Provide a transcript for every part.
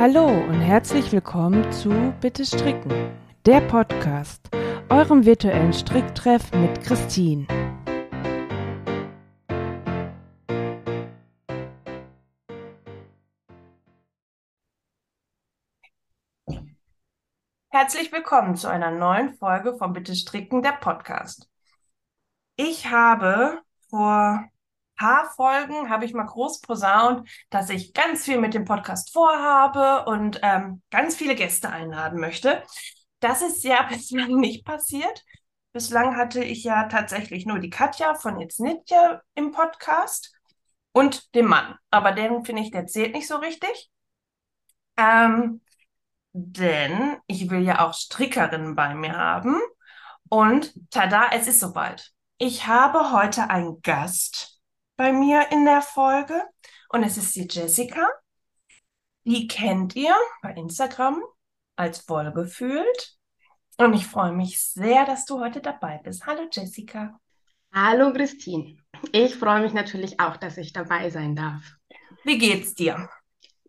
Hallo und herzlich willkommen zu Bitte Stricken, der Podcast, eurem virtuellen Stricktreff mit Christine. Herzlich willkommen zu einer neuen Folge von Bitte Stricken, der Podcast. Ich habe vor paar Folgen habe ich mal groß posaunt, dass ich ganz viel mit dem Podcast vorhabe und ähm, ganz viele Gäste einladen möchte. Das ist ja bislang nicht passiert. Bislang hatte ich ja tatsächlich nur die Katja von It's Nitja im Podcast und den Mann. Aber den finde ich, der zählt nicht so richtig. Ähm, denn ich will ja auch Strickerinnen bei mir haben. Und tada, es ist soweit. Ich habe heute einen Gast bei mir in der Folge. Und es ist die Jessica. Die kennt ihr bei Instagram als Wohlgefühlt. Und ich freue mich sehr, dass du heute dabei bist. Hallo Jessica. Hallo Christine. Ich freue mich natürlich auch, dass ich dabei sein darf. Wie geht's dir?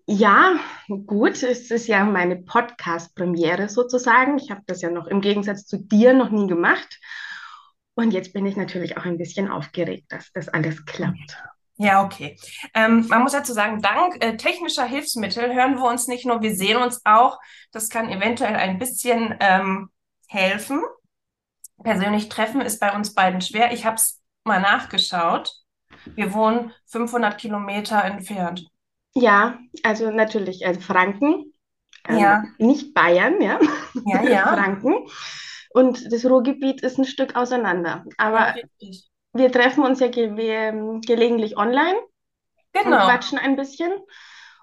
Ja, gut. Es ist ja meine Podcast-Premiere sozusagen. Ich habe das ja noch im Gegensatz zu dir noch nie gemacht. Und jetzt bin ich natürlich auch ein bisschen aufgeregt, dass das alles klappt. Ja, okay. Ähm, man muss dazu sagen, dank äh, technischer Hilfsmittel hören wir uns nicht nur, wir sehen uns auch. Das kann eventuell ein bisschen ähm, helfen. Persönlich treffen ist bei uns beiden schwer. Ich habe es mal nachgeschaut. Wir wohnen 500 Kilometer entfernt. Ja, also natürlich, also Franken, ähm, ja. nicht Bayern, ja, ja, ja. Franken. Und das Ruhrgebiet ist ein Stück auseinander. Aber ja, wir treffen uns ja ge wir, gelegentlich online genau. und quatschen ein bisschen.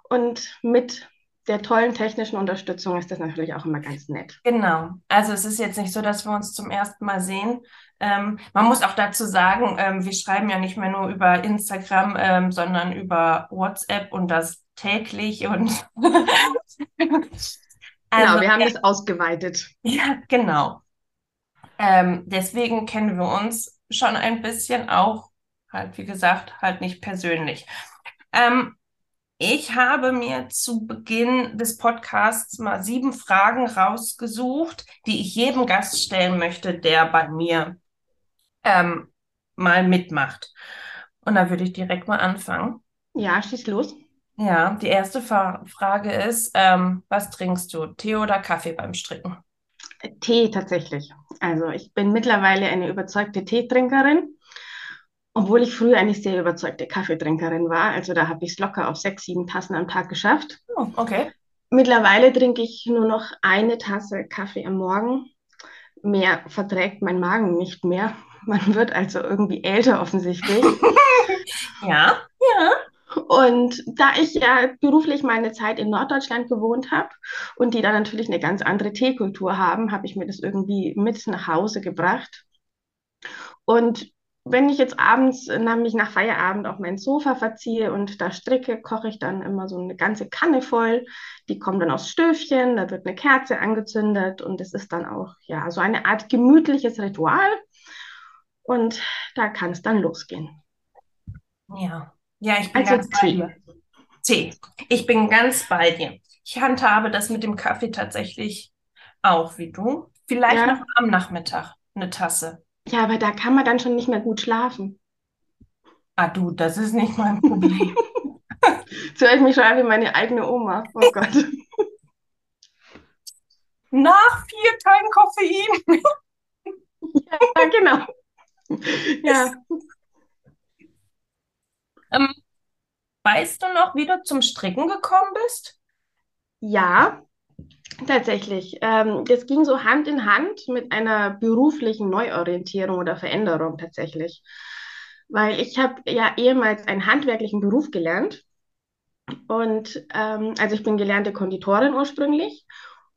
Und mit der tollen technischen Unterstützung ist das natürlich auch immer ganz nett. Genau. Also es ist jetzt nicht so, dass wir uns zum ersten Mal sehen. Ähm, man muss auch dazu sagen, ähm, wir schreiben ja nicht mehr nur über Instagram, ähm, sondern über WhatsApp und das täglich und genau, also, wir haben das ausgeweitet. Ja, genau. Ähm, deswegen kennen wir uns schon ein bisschen auch, halt wie gesagt, halt nicht persönlich. Ähm, ich habe mir zu Beginn des Podcasts mal sieben Fragen rausgesucht, die ich jedem Gast stellen möchte, der bei mir ähm, mal mitmacht. Und da würde ich direkt mal anfangen. Ja, schieß los. Ja, die erste Fra Frage ist, ähm, was trinkst du, Tee oder Kaffee beim Stricken? Tee tatsächlich. Also ich bin mittlerweile eine überzeugte Teetrinkerin, obwohl ich früher eine sehr überzeugte Kaffeetrinkerin war. Also da habe ich es locker auf sechs, sieben Tassen am Tag geschafft. Oh, okay. Mittlerweile trinke ich nur noch eine Tasse Kaffee am Morgen. Mehr verträgt mein Magen nicht mehr. Man wird also irgendwie älter offensichtlich. ja, ja. Und da ich ja beruflich meine Zeit in Norddeutschland gewohnt habe und die da natürlich eine ganz andere Teekultur haben, habe ich mir das irgendwie mit nach Hause gebracht. Und wenn ich jetzt abends nämlich nach Feierabend auf mein Sofa verziehe und da stricke, koche ich dann immer so eine ganze Kanne voll. Die kommen dann aus Stöfchen, da wird eine Kerze angezündet und es ist dann auch ja so eine Art gemütliches Ritual. Und da kann es dann losgehen. Ja, ja, ich bin also ganz Tee. bei dir. Tee. Ich bin ganz bei dir. Ich handhabe das mit dem Kaffee tatsächlich auch wie du. Vielleicht ja. noch am Nachmittag eine Tasse. Ja, aber da kann man dann schon nicht mehr gut schlafen. Ah du, das ist nicht mein Problem. Jetzt höre ich mich schon an wie meine eigene Oma. Oh Gott. Nach vier kein Koffein. ja, genau. Ja. Ähm, weißt du noch, wie du zum Stricken gekommen bist? Ja, tatsächlich. Ähm, das ging so Hand in Hand mit einer beruflichen Neuorientierung oder Veränderung tatsächlich. Weil ich habe ja ehemals einen handwerklichen Beruf gelernt. Und ähm, also ich bin gelernte Konditorin ursprünglich.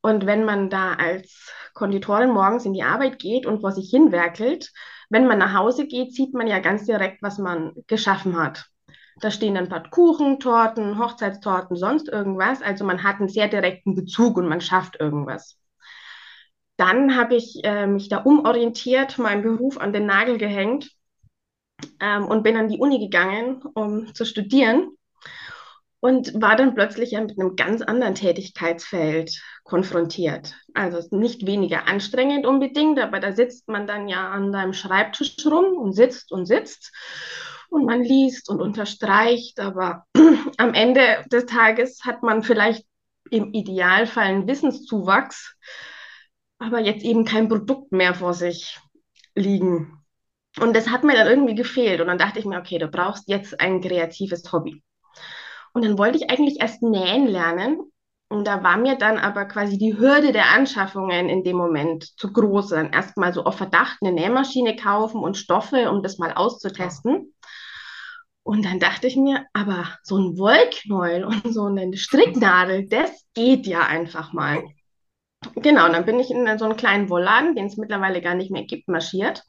Und wenn man da als Konditorin morgens in die Arbeit geht und vor sich hinwerkelt, wenn man nach Hause geht, sieht man ja ganz direkt, was man geschaffen hat. Da stehen ein paar Kuchen, Torten, Hochzeitstorten, sonst irgendwas. Also man hat einen sehr direkten Bezug und man schafft irgendwas. Dann habe ich äh, mich da umorientiert, meinen Beruf an den Nagel gehängt ähm, und bin an die Uni gegangen, um zu studieren. und war dann plötzlich ja mit einem ganz anderen Tätigkeitsfeld konfrontiert. Also nicht weniger anstrengend unbedingt, aber da sitzt man dann ja an deinem Schreibtisch rum und sitzt und sitzt und man liest und unterstreicht, aber am Ende des Tages hat man vielleicht im Idealfall einen Wissenszuwachs, aber jetzt eben kein Produkt mehr vor sich liegen. Und das hat mir dann irgendwie gefehlt. Und dann dachte ich mir, okay, du brauchst jetzt ein kreatives Hobby. Und dann wollte ich eigentlich erst nähen lernen. Und da war mir dann aber quasi die Hürde der Anschaffungen in dem Moment zu groß. Dann erstmal so auf Verdacht eine Nähmaschine kaufen und Stoffe, um das mal auszutesten. Und dann dachte ich mir, aber so ein Wollknäuel und so eine Stricknadel, das geht ja einfach mal. Genau, dann bin ich in so einen kleinen Wollladen, den es mittlerweile gar nicht mehr gibt, marschiert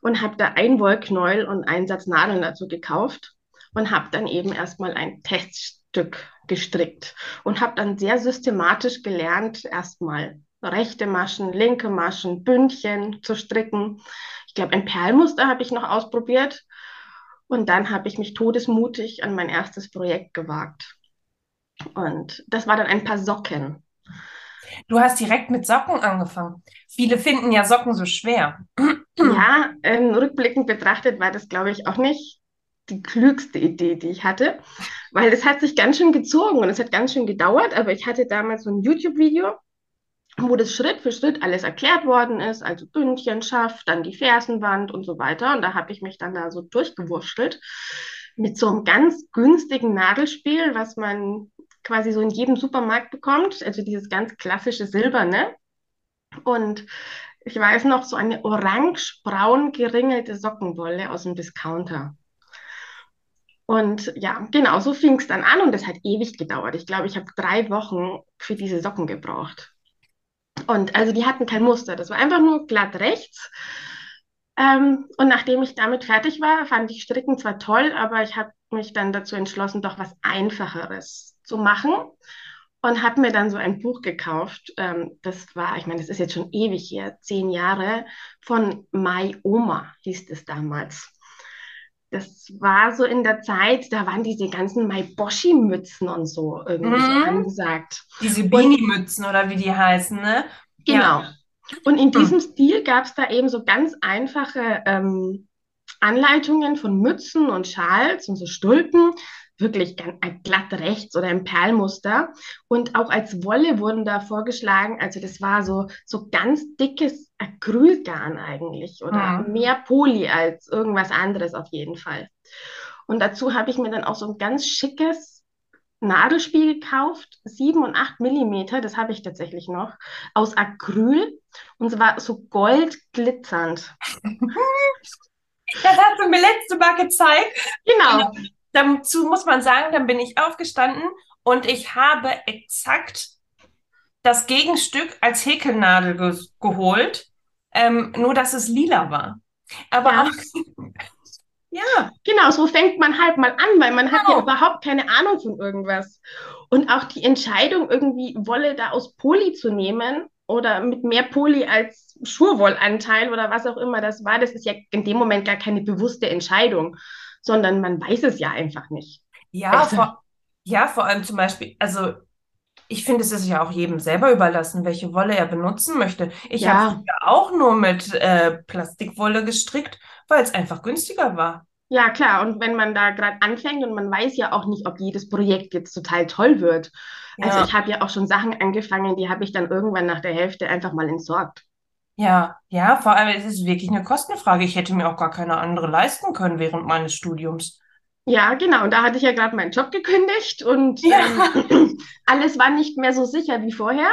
und habe da ein Wollknäuel und einen Satz Nadeln dazu gekauft und habe dann eben erstmal ein Teststück gestrickt und habe dann sehr systematisch gelernt, erstmal rechte Maschen, linke Maschen, Bündchen zu stricken. Ich glaube, ein Perlmuster habe ich noch ausprobiert und dann habe ich mich todesmutig an mein erstes Projekt gewagt. Und das war dann ein paar Socken. Du hast direkt mit Socken angefangen. Viele finden ja Socken so schwer. Ja, ähm, rückblickend betrachtet war das, glaube ich, auch nicht die klügste Idee, die ich hatte, weil es hat sich ganz schön gezogen und es hat ganz schön gedauert, aber ich hatte damals so ein YouTube-Video wo das Schritt für Schritt alles erklärt worden ist, also Bündchen, Schaft, dann die Fersenwand und so weiter. Und da habe ich mich dann da so durchgewurschtelt mit so einem ganz günstigen Nadelspiel, was man quasi so in jedem Supermarkt bekommt, also dieses ganz klassische Silberne. Und ich weiß noch, so eine orange-braun geringelte Sockenwolle aus dem Discounter. Und ja, genau, so fing es dann an und das hat ewig gedauert. Ich glaube, ich habe drei Wochen für diese Socken gebraucht. Und also die hatten kein Muster, das war einfach nur glatt rechts. Ähm, und nachdem ich damit fertig war, fand ich Stricken zwar toll, aber ich habe mich dann dazu entschlossen, doch was Einfacheres zu machen und habe mir dann so ein Buch gekauft. Ähm, das war, ich meine, das ist jetzt schon ewig hier, zehn Jahre, von Mai Oma hieß es damals. Das war so in der Zeit, da waren diese ganzen Maiboshi-Mützen und so irgendwie mhm. so angesagt. Diese Beanie-Mützen oder wie die heißen, ne? Genau. Ja. Und in diesem mhm. Stil gab es da eben so ganz einfache ähm, Anleitungen von Mützen und Schals und so Stulpen, wirklich ganz, glatt rechts oder im Perlmuster. Und auch als Wolle wurden da vorgeschlagen, also das war so, so ganz dickes Acrylgarn eigentlich oder mhm. mehr Poly als irgendwas anderes auf jeden Fall. Und dazu habe ich mir dann auch so ein ganz schickes Nadelspiel gekauft, 7 und 8 Millimeter, das habe ich tatsächlich noch, aus Acryl und zwar so goldglitzernd. Das hast du mir letzte Mal gezeigt. Genau. Dazu muss man sagen, dann bin ich aufgestanden und ich habe exakt das Gegenstück als Häkelnadel ge geholt, ähm, nur dass es lila war. Aber ja. auch, ja. Genau, so fängt man halt mal an, weil man genau. hat ja genau. überhaupt keine Ahnung von irgendwas. Und auch die Entscheidung, irgendwie Wolle da aus Poly zu nehmen oder mit mehr Poly als Schurwollanteil oder was auch immer das war, das ist ja in dem Moment gar keine bewusste Entscheidung, sondern man weiß es ja einfach nicht. Ja, also, vor, ja, vor allem zum Beispiel, also ich finde, es ist ja auch jedem selber überlassen, welche Wolle er benutzen möchte. Ich ja. habe auch nur mit äh, Plastikwolle gestrickt, weil es einfach günstiger war. Ja, klar. Und wenn man da gerade anfängt und man weiß ja auch nicht, ob jedes Projekt jetzt total toll wird. Ja. Also ich habe ja auch schon Sachen angefangen, die habe ich dann irgendwann nach der Hälfte einfach mal entsorgt. Ja, ja, vor allem es ist wirklich eine Kostenfrage. Ich hätte mir auch gar keine andere leisten können während meines Studiums. Ja, genau. Und da hatte ich ja gerade meinen Job gekündigt und ja. ähm, alles war nicht mehr so sicher wie vorher.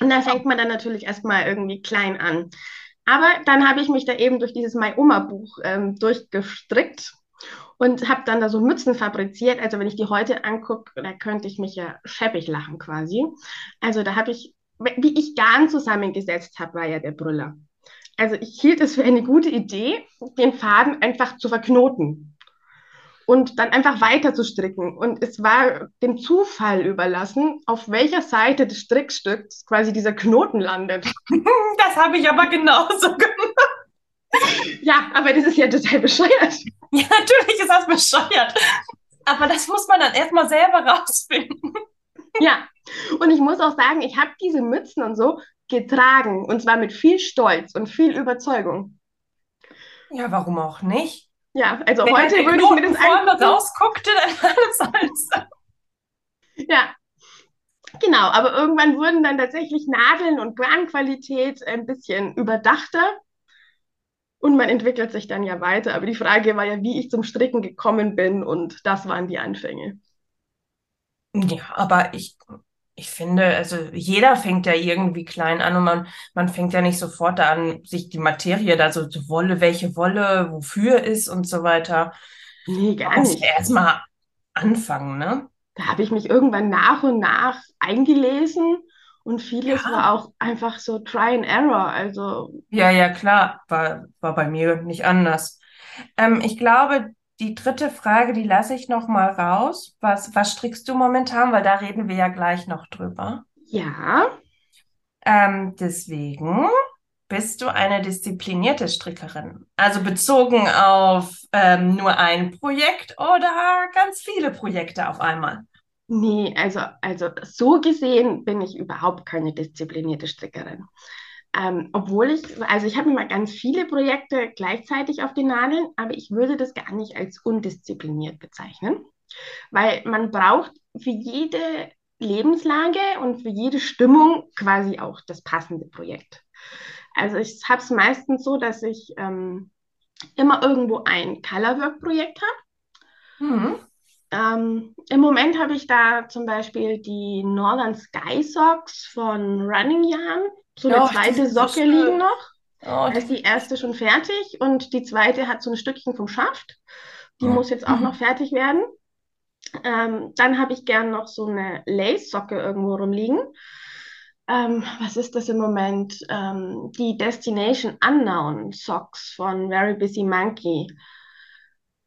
Und da fängt man dann natürlich erstmal irgendwie klein an. Aber dann habe ich mich da eben durch dieses My Oma Buch ähm, durchgestrickt und habe dann da so Mützen fabriziert. Also wenn ich die heute angucke, da könnte ich mich ja scheppig lachen quasi. Also da habe ich wie ich Garn zusammengesetzt habe, war ja der Brüller. Also ich hielt es für eine gute Idee, den Faden einfach zu verknoten und dann einfach weiter zu stricken. Und es war dem Zufall überlassen, auf welcher Seite des Strickstücks quasi dieser Knoten landet. Das habe ich aber genauso gemacht. Ja, aber das ist ja total bescheuert. Ja, natürlich ist das bescheuert. Aber das muss man dann erstmal selber rausfinden. Ja, und ich muss auch sagen, ich habe diese Mützen und so getragen und zwar mit viel Stolz und viel Überzeugung. Ja, warum auch nicht? Ja, also Wenn heute würde ich mir das angucken. rausguckte, dann alles alles. Ja, genau. Aber irgendwann wurden dann tatsächlich Nadeln und Garnqualität ein bisschen überdachter. Und man entwickelt sich dann ja weiter. Aber die Frage war ja, wie ich zum Stricken gekommen bin. Und das waren die Anfänge. Ja, aber ich, ich finde, also jeder fängt ja irgendwie klein an und man, man fängt ja nicht sofort an, sich die Materie da so, so Wolle, welche Wolle wofür ist und so weiter. Nee, Man gar muss nicht. ja erstmal anfangen, ne? Da habe ich mich irgendwann nach und nach eingelesen. Und vieles Ja. war auch einfach so Try and Error. Also, Ja, ja, klar, war, war bei mir nicht anders. Ähm, ich glaube, die dritte Frage, die lasse ich noch mal raus. Was, was strickst du momentan? Weil da reden wir ja gleich noch drüber. ja, Ähm, deswegen bist du eine disziplinierte Strickerin. Also bezogen auf ähm, nur ein Projekt oder ganz viele Projekte auf einmal. nee, also, also so gesehen bin ich überhaupt keine disziplinierte Strickerin. Ähm, obwohl ich, also ich habe immer ganz viele Projekte gleichzeitig auf den Nadeln, aber ich würde das gar nicht als undiszipliniert bezeichnen, weil man braucht für jede Lebenslage und für jede Stimmung quasi auch das passende Projekt. Also ich habe es meistens so, dass ich ähm, immer irgendwo ein Colorwork-Projekt habe. Mhm. Ähm, Im Moment habe ich da zum Beispiel die Northern Sky Socks von Running Yarn. So eine Ja, zweite sind so Socke schön. liegen noch. Oh, Da ist die erste schon fertig und die zweite hat so ein Stückchen vom Schaft. Die Mhm. muss jetzt auch noch fertig werden. Ähm, dann habe ich gern noch so eine Lace-Socke irgendwo rumliegen. Ähm, was ist das im Moment? Ähm, die Destination Unknown Socks von Very Busy Monkey.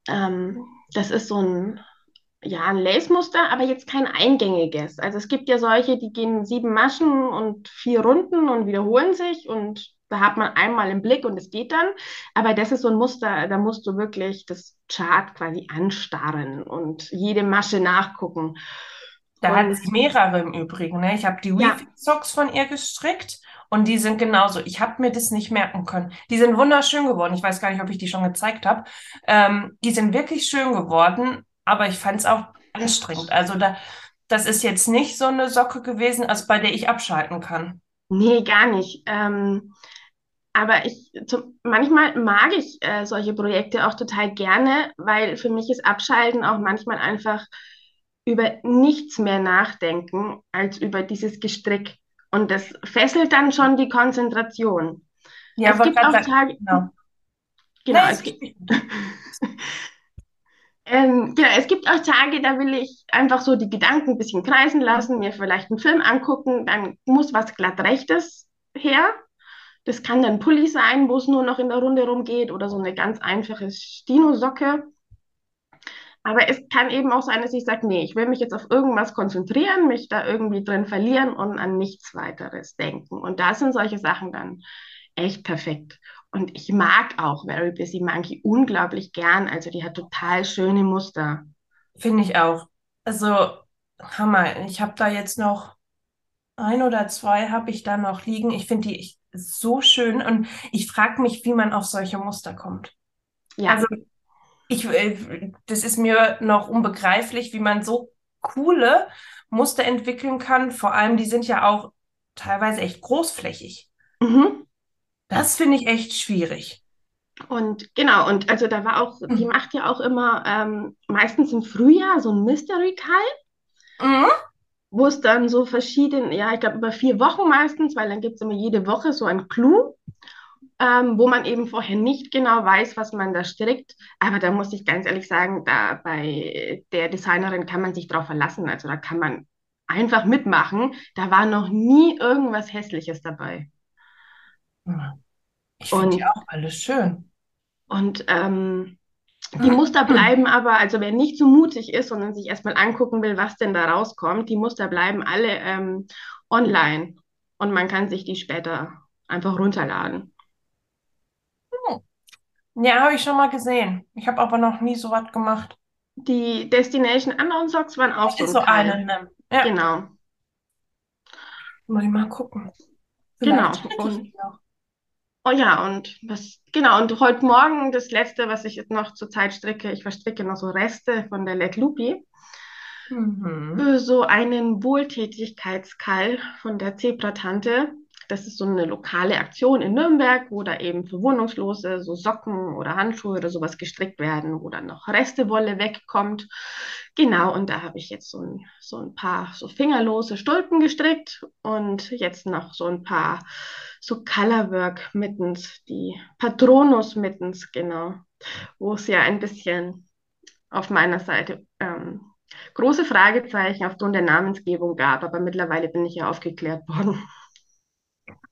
Ähm, das ist so ein, ja, ein Lace-Muster, aber jetzt kein eingängiges. Also es gibt ja solche, die gehen sieben Maschen und vier Runden und wiederholen sich und da hat man einmal im Blick und es geht dann. Aber das ist so ein Muster, da musst du wirklich das Chart quasi anstarren und jede Masche nachgucken. Da hat Und sie mehrere im Übrigen, ne? Ich habe die ja, Refit Socks von ihr gestrickt und die sind genauso. Ich habe mir das nicht merken können. Die sind wunderschön geworden. Ich weiß gar nicht, ob ich die schon gezeigt habe. Ähm, die sind wirklich schön geworden, aber ich fand es auch anstrengend. Also da, das ist jetzt nicht so eine Socke gewesen, als bei der ich abschalten kann. nee, gar nicht. Ähm, aber ich, zum, manchmal mag ich äh, solche Projekte auch total gerne, weil für mich ist Abschalten auch manchmal einfach über nichts mehr nachdenken als über dieses Gestrick. Und das fesselt dann schon die Konzentration. Ja, Es gibt auch Tage, genau. genau, Nee, es gibt. ähm, genau, es gibt auch Tage, da will ich einfach so die Gedanken ein bisschen kreisen lassen, mir vielleicht einen Film angucken, dann muss was glatt-rechtes her. Das kann dann Pulli sein, wo es nur noch in der Runde rumgeht oder so eine ganz einfache Stino-Socke. Aber es kann eben auch sein, dass ich sage, nee, ich will mich jetzt auf irgendwas konzentrieren, mich da irgendwie drin verlieren und an nichts weiteres denken. Und da sind solche Sachen dann echt perfekt. Und ich mag auch Very Busy Monkey unglaublich gern. Also die hat total schöne Muster. Finde ich auch. Also, Hammer. Ich habe da jetzt noch ein oder zwei habe ich da noch liegen. Ich finde die so schön und ich frage mich, wie man auf solche Muster kommt. Ja, Also, ich, äh, das ist mir noch unbegreiflich, wie man so coole Muster entwickeln kann. Vor allem, die sind ja auch teilweise echt großflächig. mhm. Das finde ich echt schwierig. Und genau, und also da war auch, die Mhm. macht ja auch immer ähm, meistens im Frühjahr so ein Mystery Call, Mhm. wo es dann so verschiedene, ja, ich glaube über vier Wochen meistens, weil dann gibt es immer jede Woche so ein Clou. ähm, wo man eben vorher nicht genau weiß, was man da strickt. Aber da muss ich ganz ehrlich sagen, da bei der Designerin kann man sich drauf verlassen. Also da kann man einfach mitmachen. Da war noch nie irgendwas Hässliches dabei. Ich finde die auch alles schön. und ähm, die Muster bleiben aber, also wer nicht so mutig ist, sondern sich erstmal angucken will, was denn da rauskommt, die Muster bleiben alle ähm, online. Und man kann sich die später einfach runterladen. Ja, habe ich schon mal gesehen. Ich habe aber noch nie so was gemacht. die Destination Unknown Socks waren auch so ein so eine, ne? Ja, Genau, muss ich mal gucken. genau. Vielleicht ich Und. Oh ja, und was, genau, und heute Morgen das letzte, was ich jetzt noch zurzeit stricke, ich verstricke noch so Reste von der Let Lupi Mhm. für so einen Wohltätigkeitskall von der Zebratante. Das ist so eine lokale Aktion in Nürnberg, wo da eben für Wohnungslose so Socken oder Handschuhe oder sowas gestrickt werden, wo dann noch Restewolle wegkommt. Genau, und da habe ich jetzt so ein, so ein paar so fingerlose Stulpen gestrickt und jetzt noch so ein paar so Colorwork Mittens, die Patronus Mittens, genau, wo es ja ein bisschen auf meiner Seite ähm, große Fragezeichen aufgrund der Namensgebung gab, aber mittlerweile bin ich ja aufgeklärt worden.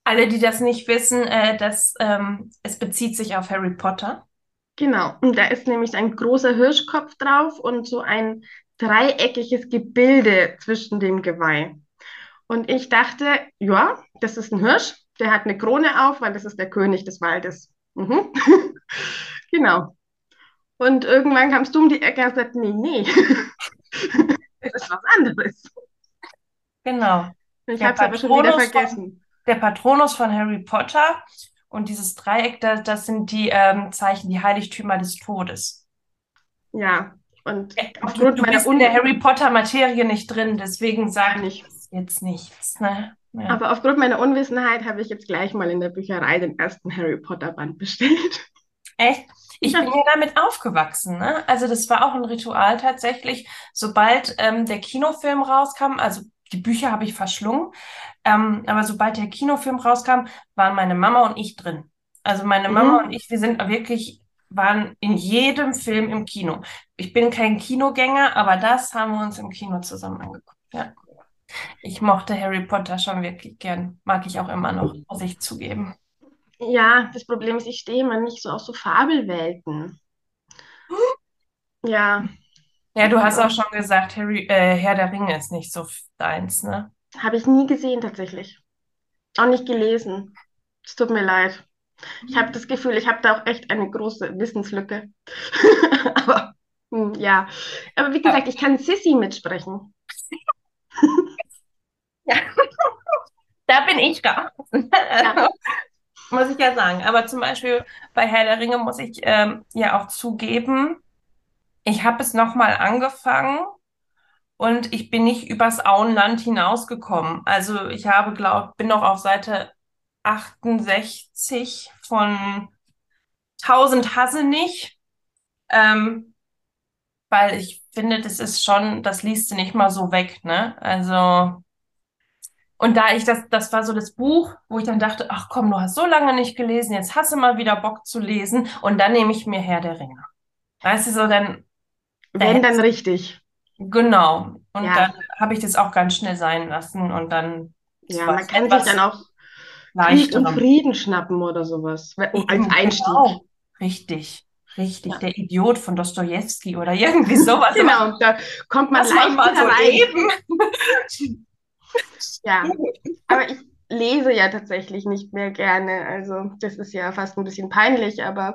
Alle, die das nicht wissen, äh, das, ähm, es bezieht sich auf Harry Potter. Genau, und da ist nämlich ein großer Hirschkopf drauf und so ein dreieckiges Gebilde zwischen dem Geweih. Und ich dachte, ja, das ist ein Hirsch, der hat eine Krone auf, weil das ist der König des Waldes. Mhm. Genau. Und irgendwann kamst du um die Ecke und gesagt, nee, nee, das ist was anderes. Genau. Ich habe es aber schon wieder Patronus von, vergessen. der Patronus von Harry Potter und dieses Dreieck, das, das sind die ähm, Zeichen, die Heiligtümer des Todes. Ja, und Ja, Du, aufgrund du meiner bist in der Harry Potter-Materie nicht drin, deswegen sage ich jetzt nichts. Ne? Ja. Aber aufgrund meiner Unwissenheit habe ich jetzt gleich mal in der Bücherei den ersten Harry Potter Band bestellt. Echt? Ich bin ja damit aufgewachsen, ne? Also das war auch ein Ritual tatsächlich. Sobald ähm, der Kinofilm rauskam, also die Bücher habe ich verschlungen, ähm, aber sobald der Kinofilm rauskam, waren meine Mama und ich drin. Also meine Mama Mhm. und ich, wir sind wirklich, waren in jedem Film im Kino. Ich bin kein Kinogänger, aber das haben wir uns im Kino zusammen angeguckt. Ja. Ich mochte Harry Potter schon wirklich gern. Mag ich auch immer noch, muss ich zugeben. Ja, das Problem ist, ich stehe immer nicht so auf so Fabelwelten. Ja, Ja, du hast auch schon gesagt, Harry, äh, Herr der Ringe ist nicht so deins, ne? Habe ich nie gesehen tatsächlich. Auch nicht gelesen. Es tut mir leid. Ich habe das Gefühl, ich habe da auch echt eine große Wissenslücke. Aber hm, ja. Aber wie gesagt, ich kann Sissy mitsprechen. Ja, da bin ich raus. Ja. Muss ich ja sagen. Aber zum Beispiel bei Herr der Ringe muss ich ähm, ja auch zugeben, ich habe es nochmal angefangen und ich bin nicht übers Auenland hinausgekommen. Also ich habe, glaub, bin noch auf Seite 68 von 1000 Hasse nicht, ähm, weil ich finde, das ist schon, das liest du nicht mal so weg, ne? Also, und da ich das, das war so das Buch, wo ich dann dachte, ach komm, du hast so lange nicht gelesen, jetzt hast du mal wieder Bock zu lesen und dann nehme ich mir Herr der Ringe. Weißt du, so dann, da Wenn hätte dann richtig. Genau. Und Ja. dann habe ich das auch ganz schnell sein lassen und dann Ja, man kann sich dann auch Krieg und. Frieden schnappen oder sowas. Als Eben, Einstieg. genau. Richtig, richtig. Ja. Der Idiot von Dostojewski oder irgendwie sowas. Genau, da kommt man Was man so leben. Ja, aber ich lese ja tatsächlich nicht mehr gerne. Also das ist ja fast ein bisschen peinlich, aber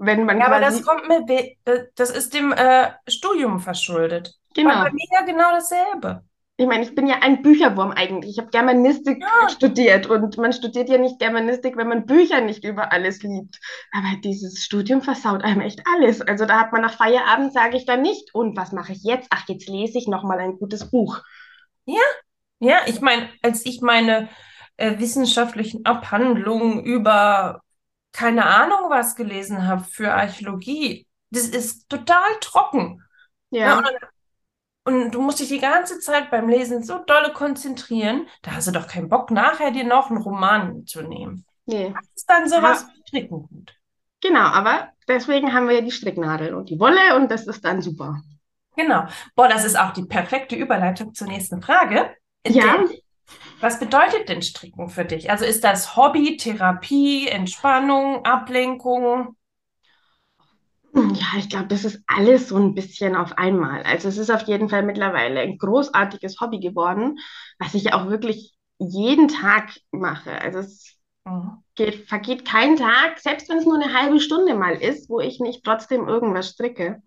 wenn man Ja, aber das kommt mir, we- äh, das ist dem äh, Studium verschuldet. Genau. bei mir ja genau dasselbe. Ich meine, ich bin ja ein Bücherwurm eigentlich. Ich habe Germanistik Ja. studiert und man studiert ja nicht Germanistik, wenn man Bücher nicht über alles liebt. Aber dieses Studium versaut einem echt alles. Also da hat man nach Feierabend, sage ich dann nicht, und was mache ich jetzt? Ach, jetzt lese ich noch mal ein gutes Buch. Ja, ich meine, als ich meine äh, wissenschaftlichen Abhandlungen über keine Ahnung was gelesen habe für Archäologie, das ist total trocken. Ja, Ja, und, und du musst dich die ganze Zeit beim Lesen so dolle konzentrieren, da hast du doch keinen Bock, nachher dir noch einen Roman zu nehmen. nee. Das ist dann sowas Ja. wie Stricken gut. Genau, aber deswegen haben wir ja die Stricknadel und die Wolle und das ist dann super. Genau. Boah, das ist auch die perfekte Überleitung zur nächsten Frage. Ja, Denn, was bedeutet denn Stricken für dich? Also ist das Hobby, Therapie, Entspannung, Ablenkung? ja, ich glaube, das ist alles so ein bisschen auf einmal. Also es ist auf jeden Fall mittlerweile ein großartiges Hobby geworden, was ich auch wirklich jeden Tag mache. Also es Mhm. geht, vergeht kein Tag, selbst wenn es nur eine halbe Stunde mal ist, wo ich nicht trotzdem irgendwas stricke.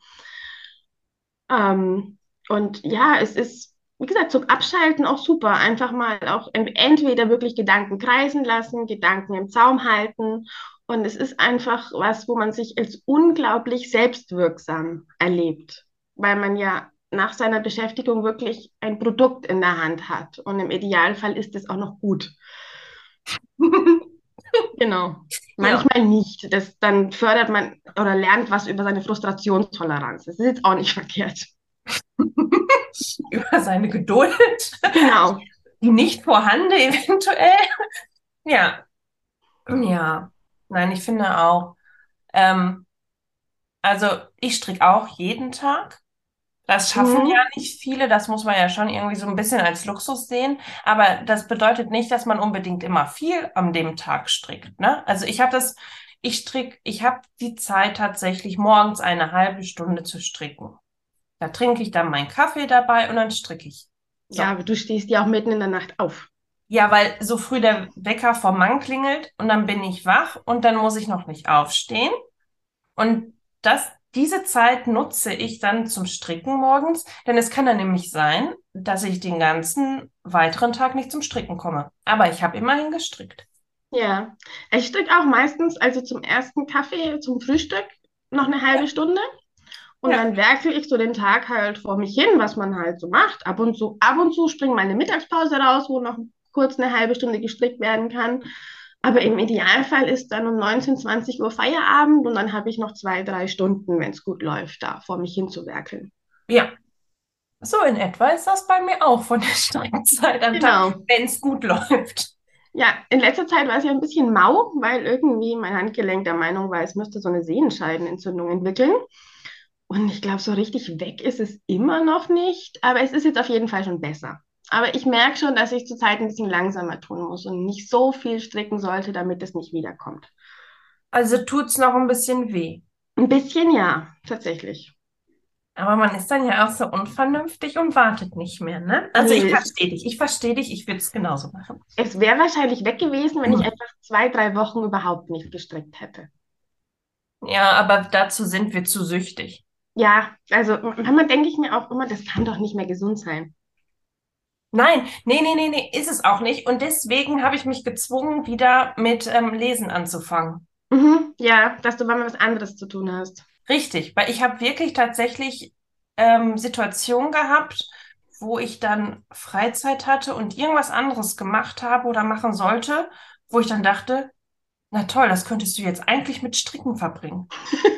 Ähm, und ja, es ist, wie gesagt, zum Abschalten auch super. Einfach mal auch entweder wirklich Gedanken kreisen lassen, Gedanken im Zaum halten. Und es ist einfach was, wo man sich als unglaublich selbstwirksam erlebt, weil man ja nach seiner Beschäftigung wirklich ein Produkt in der Hand hat. Und im Idealfall ist es auch noch gut. genau. Manchmal ja. nicht. Das, dann fördert man oder lernt was über seine Frustrationstoleranz. Das ist jetzt auch nicht verkehrt. über seine Geduld. Genau. Die nicht vorhanden eventuell. Ja. Ja. Nein, ich finde auch. Ähm, also ich stricke auch jeden Tag. Das schaffen mhm. ja nicht viele, das muss man ja schon irgendwie so ein bisschen als Luxus sehen. Aber das bedeutet nicht, dass man unbedingt immer viel an dem Tag strickt. Ne? Also ich habe das, ich strick, ich habe die Zeit tatsächlich morgens eine halbe Stunde zu stricken. Da trinke ich dann meinen Kaffee dabei und dann stricke ich. So. Ja, aber du stehst ja auch mitten in der Nacht auf. Ja, weil so früh der Wecker vom Mann klingelt und dann bin ich wach und dann muss ich noch nicht aufstehen. Und das diese Zeit nutze ich dann zum Stricken morgens, denn es kann dann nämlich sein, dass ich den ganzen weiteren Tag nicht zum Stricken komme. Aber ich habe immerhin gestrickt. Ja, ich stricke auch meistens, also zum ersten Kaffee, zum Frühstück, noch eine halbe. Stunde. Und ja. dann werkel ich so den Tag halt vor mich hin, was man halt so macht. Ab und zu, ab und zu springt meine Mittagspause raus, wo noch kurz eine halbe Stunde gestrickt werden kann. Aber im Idealfall ist dann um 19, 20 Uhr Feierabend und dann habe ich noch zwei, drei Stunden, wenn es gut läuft, da vor mich hinzuwerkeln. Ja. So in etwa ist das bei mir auch von der Streckzeit am genau. Tag, wenn es gut läuft. Ja, in letzter Zeit war es ja ein bisschen mau, weil irgendwie mein Handgelenk der Meinung war, es müsste so eine Sehenscheidenentzündung entwickeln. Und ich glaube, so richtig weg ist es immer noch nicht, aber es ist jetzt auf jeden Fall schon besser. Aber ich merke schon, dass ich zurzeit ein bisschen langsamer tun muss und nicht so viel stricken sollte, damit es nicht wiederkommt. Also tut es noch ein bisschen weh. Ein bisschen ja, tatsächlich. Aber man ist dann ja auch so unvernünftig und wartet nicht mehr, ne? Also nee, ich verstehe dich, ich verstehe dich, ich würde es genauso machen. Es wäre wahrscheinlich weg gewesen, wenn hm. ich einfach zwei, drei Wochen überhaupt nicht gestrickt hätte. Ja, aber dazu sind wir zu süchtig. Ja, also manchmal denke ich mir auch immer, das kann doch nicht mehr gesund sein. Nein, nee, nee, nee, nee, ist es auch nicht. Und deswegen habe ich mich gezwungen, wieder mit ähm, Lesen anzufangen. Mhm, ja, dass du mal was anderes zu tun hast. Richtig, weil ich habe wirklich tatsächlich ähm, Situationen gehabt, wo ich dann Freizeit hatte und irgendwas anderes gemacht habe oder machen sollte, wo ich dann dachte, na toll, das könntest du jetzt eigentlich mit Stricken verbringen.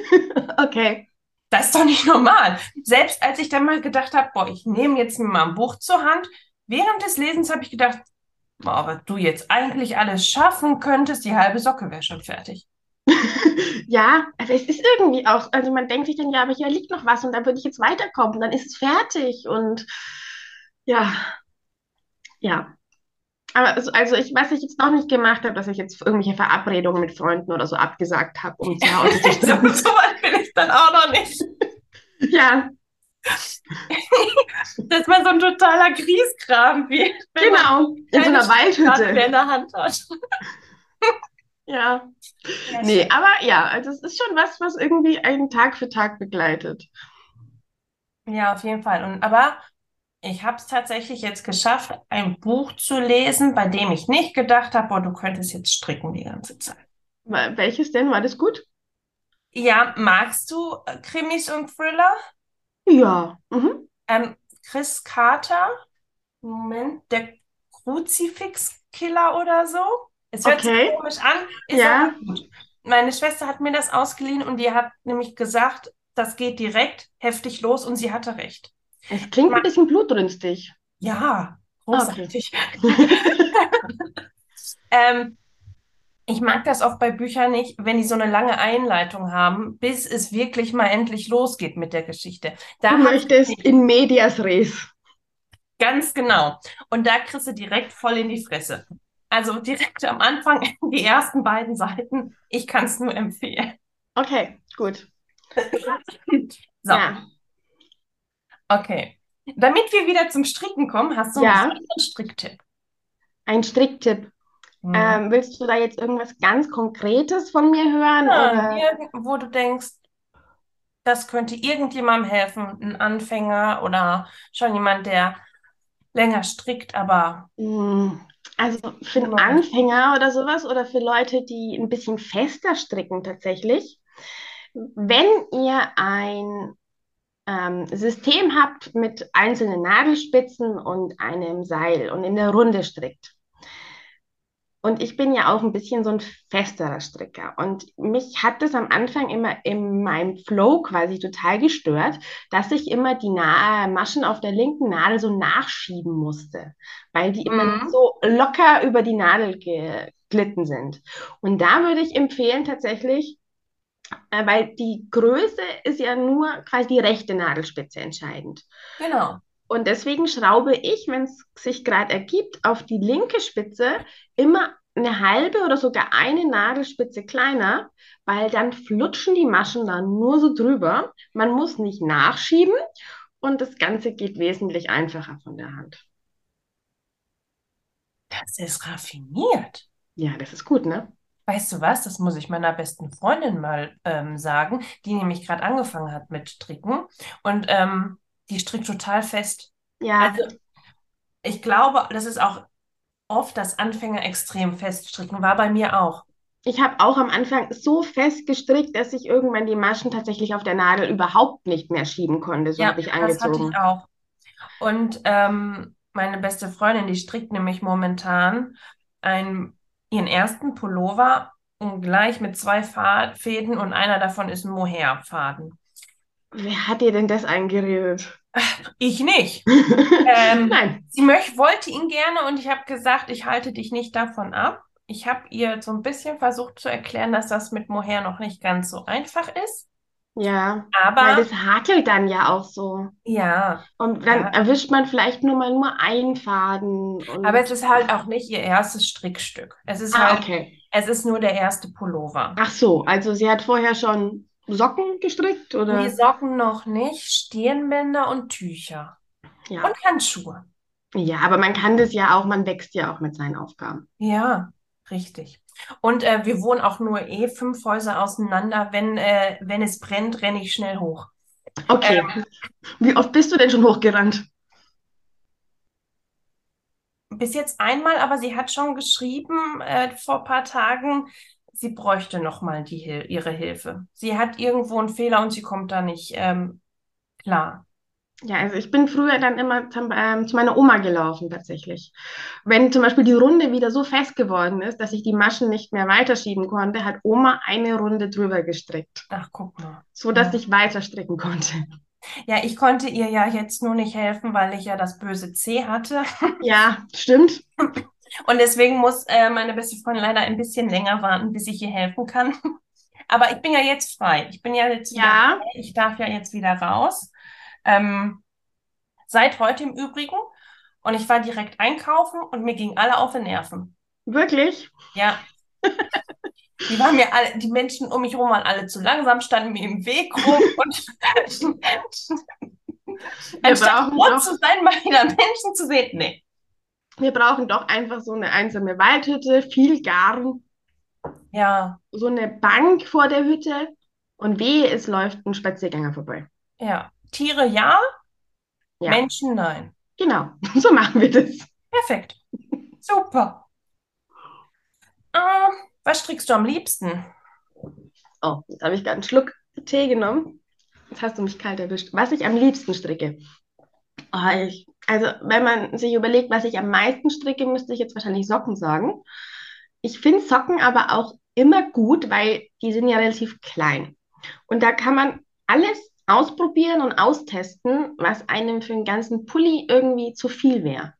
okay. Das ist doch nicht normal. Selbst als ich dann mal gedacht habe, boah, ich nehme jetzt mal ein Buch zur Hand, während des Lesens habe ich gedacht, boah, was du jetzt eigentlich alles schaffen könntest, die halbe Socke wäre schon fertig. ja, also es ist irgendwie auch, also man denkt sich dann, ja, aber hier liegt noch was und dann würde ich jetzt weiterkommen, dann ist es fertig und ja, ja. Aber also, also ich, was ich jetzt noch nicht gemacht habe, dass ich jetzt irgendwelche Verabredungen mit Freunden oder so abgesagt habe, um zu Hause zu so, so ich dann auch noch nicht. Ja, dass man so ein totaler Grießkram wird. Genau, in so einer Waldhütte. in der Hand hat. ja. ja. Nee, aber ja, also es ist schon was, was irgendwie einen Tag für Tag begleitet. Ja, auf jeden Fall. Und aber ich habe es tatsächlich jetzt geschafft, ein Buch zu lesen, bei dem ich nicht gedacht habe, boah, du könntest jetzt stricken die ganze Zeit. Welches denn? War das gut? Ja, magst du Krimis und Thriller? Ja. Mhm. Ähm, Chris Carter, Moment, der Kruzifix-Killer oder so. Es hört okay. sich komisch an, ist ja. aber gut. Meine Schwester hat mir das ausgeliehen und die hat nämlich gesagt, das geht direkt heftig los und sie hatte recht. Es klingt ein bisschen blutrünstig. Ja, großartig. Okay. ähm, ich mag das oft bei Büchern nicht, wenn die so eine lange Einleitung haben, bis es wirklich mal endlich losgeht mit der Geschichte. Da du möchtest in medias res. Ganz genau. Und da kriegst du direkt voll in die Fresse. Also direkt am Anfang die ersten beiden Seiten. Ich kann es nur empfehlen. Okay, gut. so. Ja. Okay. Damit wir wieder zum Stricken kommen, hast du ja. einen Stricktipp? Ein Stricktipp. Mhm. Ähm, willst du da jetzt irgendwas ganz Konkretes von mir hören? Ja, oder? wo du denkst, das könnte irgendjemandem helfen, ein Anfänger oder schon jemand, der länger strickt, aber Mm, Also für einen. Anfänger oder sowas oder für Leute, die ein bisschen fester stricken tatsächlich, wenn ihr ein ähm, System habt mit einzelnen Nadelspitzen und einem Seil und in der Runde strickt. Und ich bin ja auch ein bisschen so ein festerer Stricker. Und mich hat das am Anfang immer in meinem Flow quasi total gestört, dass ich immer die Na Maschen auf der linken Nadel so nachschieben musste, weil die immer Mhm. so locker über die Nadel geglitten sind. Und da würde ich empfehlen tatsächlich, äh, weil die Größe ist ja nur quasi die rechte Nadelspitze entscheidend. genau. Und deswegen schraube ich, wenn es sich gerade ergibt, auf die linke Spitze immer eine halbe oder sogar eine Nadelspitze kleiner, weil dann flutschen die Maschen dann nur so drüber. Man muss nicht nachschieben und das Ganze geht wesentlich einfacher von der Hand. Das ist raffiniert. Ja, das ist gut, ne? Weißt du was? Das muss ich meiner besten Freundin mal ähm, sagen, die nämlich gerade angefangen hat mit Stricken. Und ähm, die strickt total fest. Ja, Also ich glaube, das ist auch oft, dass Anfänger extrem fest stricken. War bei mir auch. ich habe auch am Anfang so fest gestrickt, dass ich irgendwann die Maschen tatsächlich auf der Nadel überhaupt nicht mehr schieben konnte. So Ja, habe ich das hatte angezogen. ich auch. Und ähm, meine beste Freundin, die strickt nämlich momentan einen, ihren ersten Pullover und gleich mit zwei Fäden und einer davon ist ein Mohair-Faden. Wer hat dir denn das eingeredet? Ich nicht. Ähm, Nein. Sie möch, wollte ihn gerne und ich habe gesagt, ich halte dich nicht davon ab. Ich habe ihr so ein bisschen versucht zu erklären, dass das mit Mohair noch nicht ganz so einfach ist. Ja, weil Aber das hakelt dann ja auch so. ja, Und dann Ja. erwischt man vielleicht nur mal nur einen Faden. Aber es ist halt auch nicht ihr erstes Strickstück. Es ist ah, halt, okay. es ist nur der erste Pullover. Ach so, also sie hat vorher schon Socken gestrickt, Die oder? Socken noch nicht, Stirnbänder und Tücher Ja. und Handschuhe. Ja, aber man kann das ja auch, man wächst ja auch mit seinen Aufgaben. Ja, richtig. Und äh, wir wohnen auch nur eh fünf Häuser auseinander. Wenn, äh, wenn es brennt, renne ich schnell hoch. Okay. Wie oft bist du denn schon hochgerannt? Bis jetzt einmal, aber sie hat schon geschrieben äh, vor ein paar Tagen, sie bräuchte noch mal die, Hil ihre Hilfe. Sie hat irgendwo einen Fehler und sie kommt da nicht ähm, klar. Ja, also ich bin früher dann immer zum, ähm, zu meiner Oma gelaufen tatsächlich. Wenn zum Beispiel die Runde wieder so fest geworden ist, dass ich die Maschen nicht mehr weiterschieben konnte, hat Oma eine Runde drüber gestrickt, Ach, guck mal. so dass Ja. ich weiter stricken konnte. Ja, ich konnte ihr ja jetzt nur nicht helfen, weil ich ja das böse C hatte. Ja, stimmt. Und deswegen muss äh, meine beste Freundin leider ein bisschen länger warten, bis ich ihr helfen kann. Aber ich bin ja jetzt frei. Ich bin ja jetzt wieder Ja, frei. Ich darf ja jetzt wieder raus. Ähm, seit heute im Übrigen. Und ich war direkt einkaufen und mir gingen alle auf die Nerven. wirklich. Ja. Die waren mir alle, die Menschen um mich herum waren alle zu langsam, standen mir im Weg rum und anstatt doch- zu sein, mal wieder Menschen zu sehen. Nee. Wir brauchen doch einfach so eine einsame Waldhütte, viel Garn, Ja, so eine Bank vor der Hütte und wehe, es läuft ein Spaziergänger vorbei. ja. Tiere ja, Ja, Menschen nein. genau. So machen wir das. Perfekt. Super. Ähm, was strickst du am liebsten? Oh, jetzt habe ich gerade einen Schluck Tee genommen. Jetzt hast du mich kalt erwischt. Was ich am liebsten stricke. Oh, ich, also, wenn man sich überlegt, was ich am meisten stricke, müsste ich jetzt wahrscheinlich Socken sagen. Ich finde Socken aber auch immer gut, weil die sind ja relativ klein. Und da kann man alles ausprobieren und austesten, was einem für einen ganzen Pulli irgendwie zu viel wäre.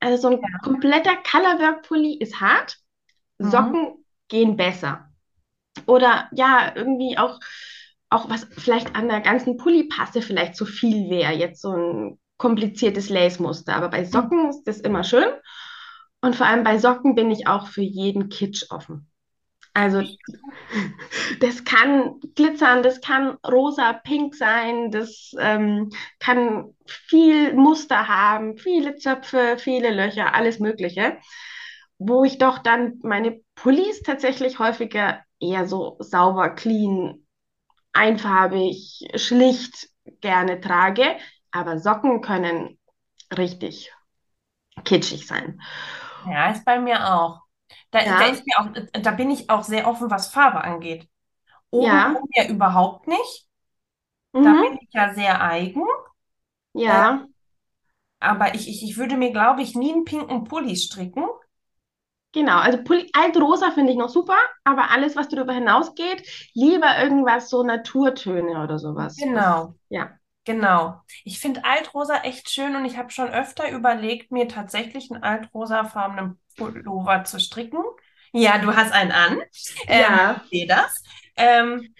Also so ein kompletter Colorwork-Pulli ist hart, Mhm. Socken gehen besser. Oder ja, irgendwie auch, auch was vielleicht an der ganzen Pulli-Passe vielleicht zu viel wäre. Jetzt so ein kompliziertes Lace-Muster. Aber bei Socken ist das immer schön. Und vor allem bei Socken bin ich auch für jeden Kitsch offen. Also das kann glitzern, das kann rosa, pink sein, das ähm, kann viel Muster haben, viele Zöpfe, viele Löcher, alles Mögliche. Wo ich doch dann meine Pullis tatsächlich häufiger eher so sauber, clean einfarbig, schlicht gerne trage. Aber Socken können richtig kitschig sein. Ja, ist bei mir auch. Da, da Ja, ist mir auch, da bin ich auch sehr offen, was Farbe angeht. ja, Obenrum ja überhaupt nicht. Da bin mhm, ich ja sehr eigen. Äh, ja. aber ich, ich, ich würde mir, glaube ich, nie einen pinken Pulli stricken. Genau, also Altrosa finde ich noch super, aber alles, was darüber hinausgeht, lieber irgendwas so Naturtöne oder sowas. Genau, ja. genau. Ich finde Altrosa echt schön und ich habe schon öfter überlegt, mir tatsächlich einen altrosafarbenen Pullover zu stricken. Ja, du hast einen an. Ähm, Ja, ich sehe das. Ähm,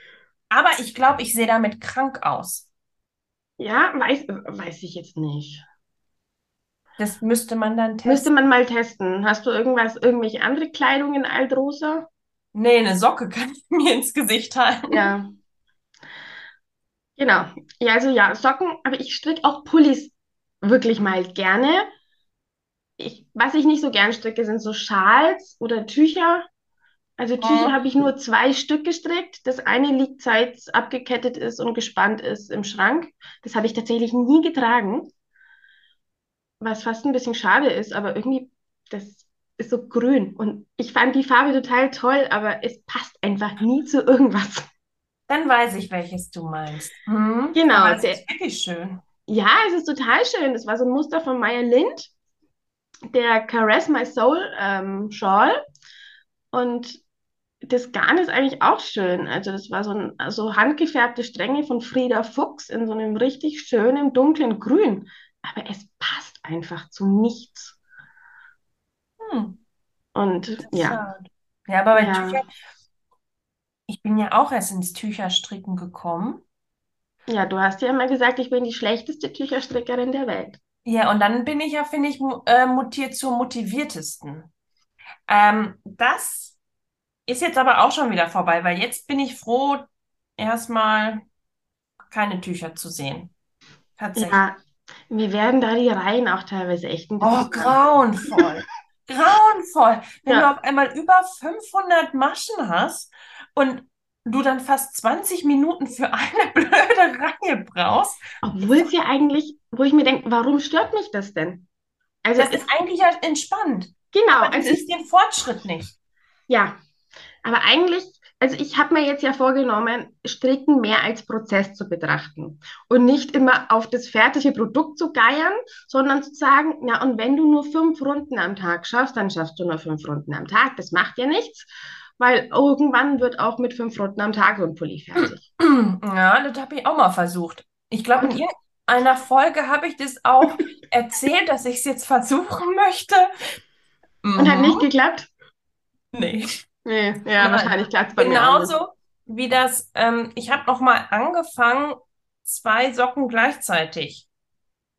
aber ich glaube, ich sehe damit krank aus. ja, weiß, weiß ich jetzt nicht. Das müsste man dann Müsste testen. man mal testen. Hast du irgendwas, irgendwelche andere Kleidung in Altrosa? Nee, eine Socke kann ich mir ins Gesicht halten. Ja, genau. Ja, also ja, Socken, aber ich stricke auch Pullis wirklich mal gerne. Ich, was ich nicht so gern stricke, sind so Schals oder Tücher. Also Tücher habe ich nur zwei Stück gestrickt. Das eine liegt, seit es abgekettet ist und gespannt ist, im Schrank. Das habe ich tatsächlich nie getragen, was fast ein bisschen schade ist, aber irgendwie, das ist so grün. Und ich fand die Farbe total toll, aber es passt einfach nie zu irgendwas. Dann weiß ich, welches du meinst. Hm, Genau, es der, ist wirklich schön. ja, es ist total schön. Das war so ein Muster von Maya Lind, der Caress My Soul ähm, Shawl. Und das Garn ist eigentlich auch schön. Also das war so, ein, so handgefärbte Stränge von Frieda Fuchs in so einem richtig schönen dunklen Grün. Aber es passt einfach zu nichts. Hm, Und ja. Ja, aber bei ja, Tüchern, ich bin ja auch erst ins Tücherstricken gekommen. ja, du hast ja immer gesagt, ich bin die schlechteste Tücherstrickerin der Welt. Ja, und dann bin ich ja, finde ich, äh, mutiert zur motiviertesten. Ähm, das ist jetzt aber auch schon wieder vorbei, weil jetzt bin ich froh, erstmal keine Tücher zu sehen. Tatsächlich. Ja, mir werden da die Reihen auch teilweise echt ein Oh, bisschen lang. grauenvoll. Grauenvoll. Wenn du auf Ja, einmal über 500 Maschen hast und du dann fast 20 Minuten für eine blöde Reihe brauchst, obwohl es ja eigentlich, wo ich mir denke, warum stört mich das denn? Also das ist eigentlich halt entspannt. genau, Aber du also ich, den Fortschritt nicht. ja, Aber eigentlich, also ich habe mir jetzt ja vorgenommen, Stricken mehr als Prozess zu betrachten und nicht immer auf das fertige Produkt zu geiern, sondern zu sagen, ja, und wenn du nur fünf Runden am Tag schaffst, dann schaffst du nur fünf Runden am Tag. Das macht ja nichts, weil irgendwann wird auch mit fünf Runden am Tag so ein Pulli fertig. Ja, das habe ich auch mal versucht. Ich glaube, in irgendeiner Folge habe ich das auch erzählt, dass ich es jetzt versuchen möchte. und hat Mhm. nicht geklappt? Nee. Nee, ja, Nein. wahrscheinlich klappt es bei mir auch nicht. Genauso wie das, ähm, ich habe noch mal angefangen, zwei Socken gleichzeitig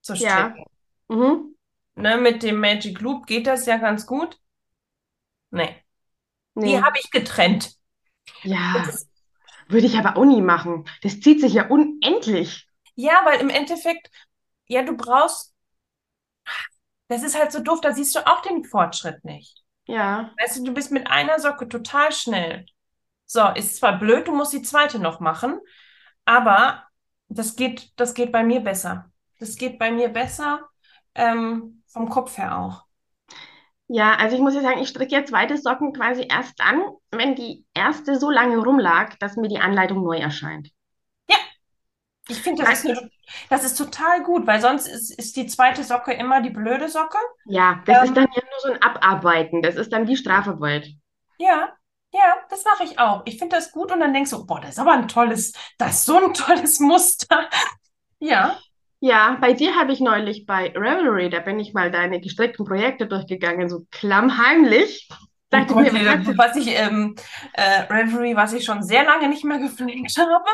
zu Ja, stricken. mhm. Ne, mit dem Magic Loop geht das ja ganz gut. Nee, die Nee, habe ich getrennt. Ja, würde ich aber auch nie machen. Das zieht sich ja unendlich. ja, weil im Endeffekt, ja, du brauchst, das ist halt so doof, da siehst du auch den Fortschritt nicht. Ja. Weißt du, du bist mit einer Socke total schnell. So, ist zwar blöd, du musst die zweite noch machen, aber das geht, das geht bei mir besser. Das geht bei mir besser, ähm, vom Kopf her auch. Ja, also ich muss ja sagen, ich stricke ja zweite Socken quasi erst dann, wenn die erste so lange rumlag, dass mir die Anleitung neu erscheint. Ja, ich finde, das Weil, ist eine, das ist total gut, weil sonst ist, ist die zweite Socke immer die blöde Socke. ja, das ist Ähm, dann ja nur so ein Abarbeiten. Das ist dann wie Strafarbeit. ja, ja, das mache ich auch. Ich finde das gut und dann denkst du, boah, das ist aber ein tolles, das ist so ein tolles Muster. Ja. Ja, bei dir habe ich neulich bei Revelry, da bin ich mal deine gestrickten Projekte durchgegangen, so klammheimlich. Oh Dachte ich Gott, mir, was ich, ähm, äh, Reverie, was ich schon sehr lange nicht mehr gepflegt habe.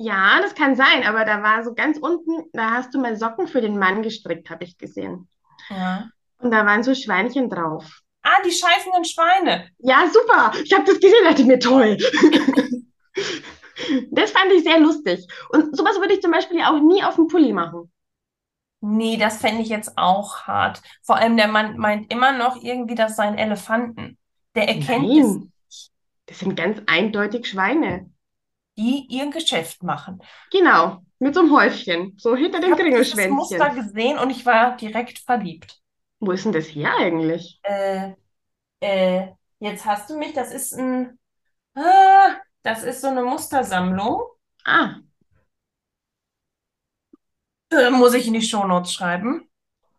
Ja, das kann sein, aber da war so ganz unten, da hast du mal Socken für den Mann gestrickt, habe ich gesehen. Ja. Und da waren so Schweinchen drauf. Ah, die scheißenden Schweine. Ja, super. Ich habe das gesehen, dachte mir, toll. Das fand ich sehr lustig. Und sowas würde ich zum Beispiel ja auch nie auf dem Pulli machen. Nee, das fände ich jetzt auch hart. Vor allem der Mann meint immer noch irgendwie, das seien Elefanten. Der erkennt es. Nein, das sind ganz eindeutig Schweine. Die ihr Geschäft machen. Genau, mit so einem Häufchen, so hinter Ich dem habe dieses Muster Kringelschwänzchen. gesehen und ich war direkt verliebt. Wo ist denn das her eigentlich? Äh, äh, jetzt hast du mich, das ist ein, ah, das ist so eine Mustersammlung. Ah, Äh, muss ich in die Shownotes schreiben.